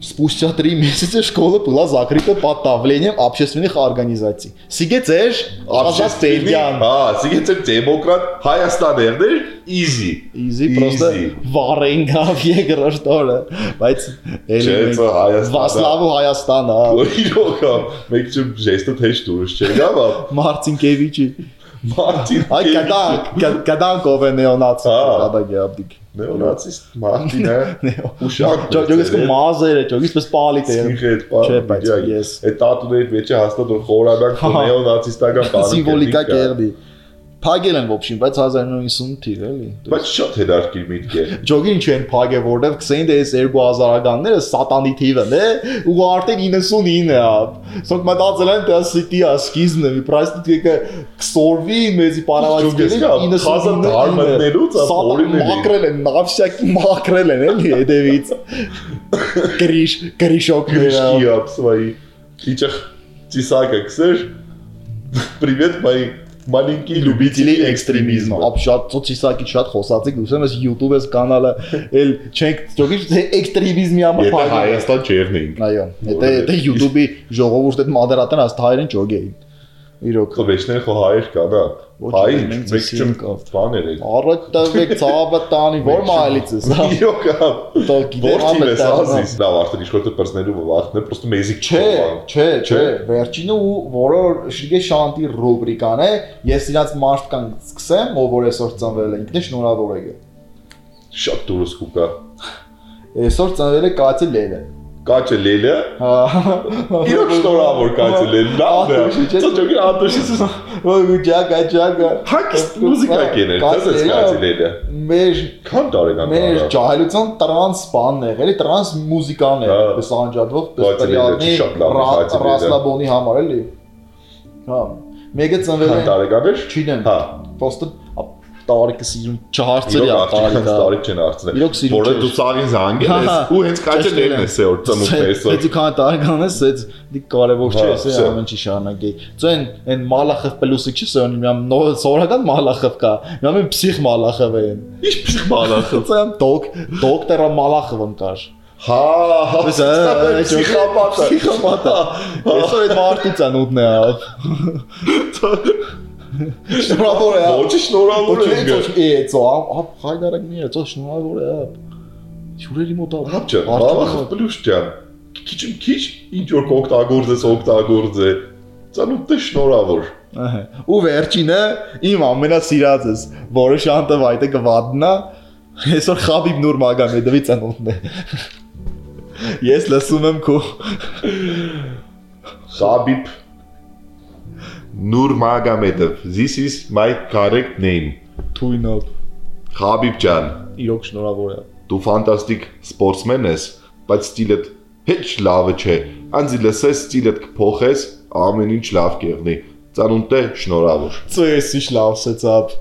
S5: Спустя три месяца школа была закрыта под давлением общественных организаций. Сигецеш, Азат Бельгиан.
S4: Հա, սիգեց դեմոկրատ Հայաստան երներ easy։
S5: Իզի պրոստը
S4: Easy։
S5: վառեն գավ երկրորդ օրը, բայց էլի
S4: Չէ,
S5: մենք
S4: ծո Հայաստանը։
S5: Վասլավու Հայաստան, հա,
S4: Իրոքա, մեկ չեմ ժեստը թեժ դուրս չէ, գավա։
S5: Մարտինկևիչի։
S4: Մարտին։
S5: Այ կդանք, կդանք ով է նեոնացի,
S4: Հա։
S5: կդանք աբդիկ։
S4: Նեոնացիստ Մարտինը։ Ուշակ։
S5: Ճոգիս կո մազերը, ճոգիս պես պալի դե։
S4: Սիգետ,
S5: Չէ, բայց
S4: պա։
S5: ես-
S4: Այդ տատուների մեջ է հաստատ որ խորաբակ
S5: Հա։
S4: նեոնացիստական բանը։
S5: Սիմվոլիկա կերդի։ Փագել են ոբշին, բայց 1998 թիվ էլի։
S4: Բայց շատ հետաքրքիր միտք է։
S5: Ջոգին ինչ են փագե որտեվ կսեին դե այս 2000-ականները սատանի թիվն է ու արդեն 99 է ապ սոկ մտածել են դա սիտի ասկիզն է պրաստիկը կսորվի մեզի
S4: Ջոգես կա, խազը դարմատներուց, ապ օրիների։
S5: մակրել են նավշակի մակրել են էլի հետևից գրիշ գրիշոկները
S4: Крышки ап свои. Իջախ ծիսակը քսեր։ Привет, мои маленькие любители экстремизма։
S5: ապ շատ ծոցիսակի շատ խոսածիկ ուսեմ ես YouTube-ես կանալը էլ չենք ջոգի էքստրեմիզմի համար
S4: Եթե
S5: փագել
S4: Հայաստան չերնեինք։
S5: Այո, եթե եթե YouTube-ի ժողովուրդը այդ մոդերատորն աստ հայերեն ճոգեին։ Իրոք։
S4: Խոբեշներ խո հայեր կան,
S5: Ոչ, մենք
S4: մեկ
S5: ձեսի
S4: չեմ
S5: ենք, ավ։
S4: բաներ է։
S5: Առաջ տվեք ցավը տանի, որ մայլից է, հա։
S4: Իրոք,
S5: Տո գիտեմ
S4: ես ասիս։ Լավ, արդեն իշխորտը պրսնելու վախն է, պրոստը մեզիկ
S5: Չէ, չէ, չէ, վերջինը ու որը շիգե շանտի ռուբրիկան է, ես իրաց մարդկան սկսեմ, ով որ այսօր ծնվել է, ինքն է շնորհավոր է։
S4: Շատ դուրս կուկա։
S5: Այսօր ծնվել է Կատի Լելը։
S4: Կաչը լելը։
S5: Հա։
S4: Իրոք շնորհավոր կաչը լելը։ Լավ է։
S5: Ատոշի, չէ՞։
S4: Ծո ջոգի ատոշից
S5: Ո ջագա ջագա։
S4: հակիստ մուզիկա կեներ։
S5: Կաթ
S4: Դες
S5: Լելը
S4: կաչը լելը։
S5: Մեր
S4: Քան տարեկան
S5: Մեր
S4: տարա։
S5: ջահելության տրանս բանն է, էլի տրանս մուզիկան է,
S4: Հա։
S5: պես անջատվող, պես
S4: դա-
S5: ռասլաբոնի համար էլի։ Հա։ Մեկը ծնվել
S4: Քան
S5: է
S4: տարեկան էր։
S5: չինեն։
S4: Հա։
S5: Պոստը տարիքը սիրուն չհարցրի
S4: Իրոք
S5: տարի
S4: աղջիկան
S5: դա։
S4: տարիք չեն արցնել։
S5: Իրոք սիրուն
S4: Որը դու ցաղին զանգել
S5: Հա,
S4: ես
S5: հա։
S4: ու հենց լելն
S5: է։
S4: է սեոր ծնուկ այսօր։
S5: Հետի քան տարեկան է, սեծ դի կարևոր չէ,
S4: Հա, վсё։
S5: ամեն չի շարունակի։ Ձեն այն մալախով պլյուսը չի սոն, միամ նոր սորական մալախով կա։ այն փսիխ մալախով է։
S4: Ինչ պիսք բալախը։
S5: Ձեն դոկ դոկտորա մալախով կար։
S4: Հա, հա։ Պսիխոպատը։
S5: Պսիխոպատը։ Այսօր այդ մարդու ցանոթն է Շնորհավոր է։ ավ։
S4: Ոչ շնորհավոր
S5: Ոչ
S4: եմ։
S5: է, է, ծո, ավ, հայդարակ մի է, ծո շնորհավոր է ավ։ Շուրերի մոտ
S4: Հապճան, բալախը պլյուս ջան։ Քիչ քիչ ինչ որ կօգտագործես, օգտագործե։ Ծանոթ է շնորհավոր։
S5: Ահա։ Ու վերջինը իմ ամենասիրածս, որը շանտը վայտը կվատնա, այսօր Խաբիբ Նուրմագամեդովի ծնունդն է։ Ես լսում եմ քո
S4: Խաբիբ Նուրմագամեդով։ This is my correct name։
S5: թույնով։
S4: Խաբիբ ջան,
S5: Իրոք շնորհավոր է։
S4: դու ֆանտաստիկ սպորտսմեն ես, բայց ստիլդ հեչ լավը չէ։ Անձի լսես ստիլդ կփոխես, ամեն ինչ լավ կեղնի։ Ծանոթ է շնորհավոր։
S5: Ծո ես ինչ լավ սեցապ։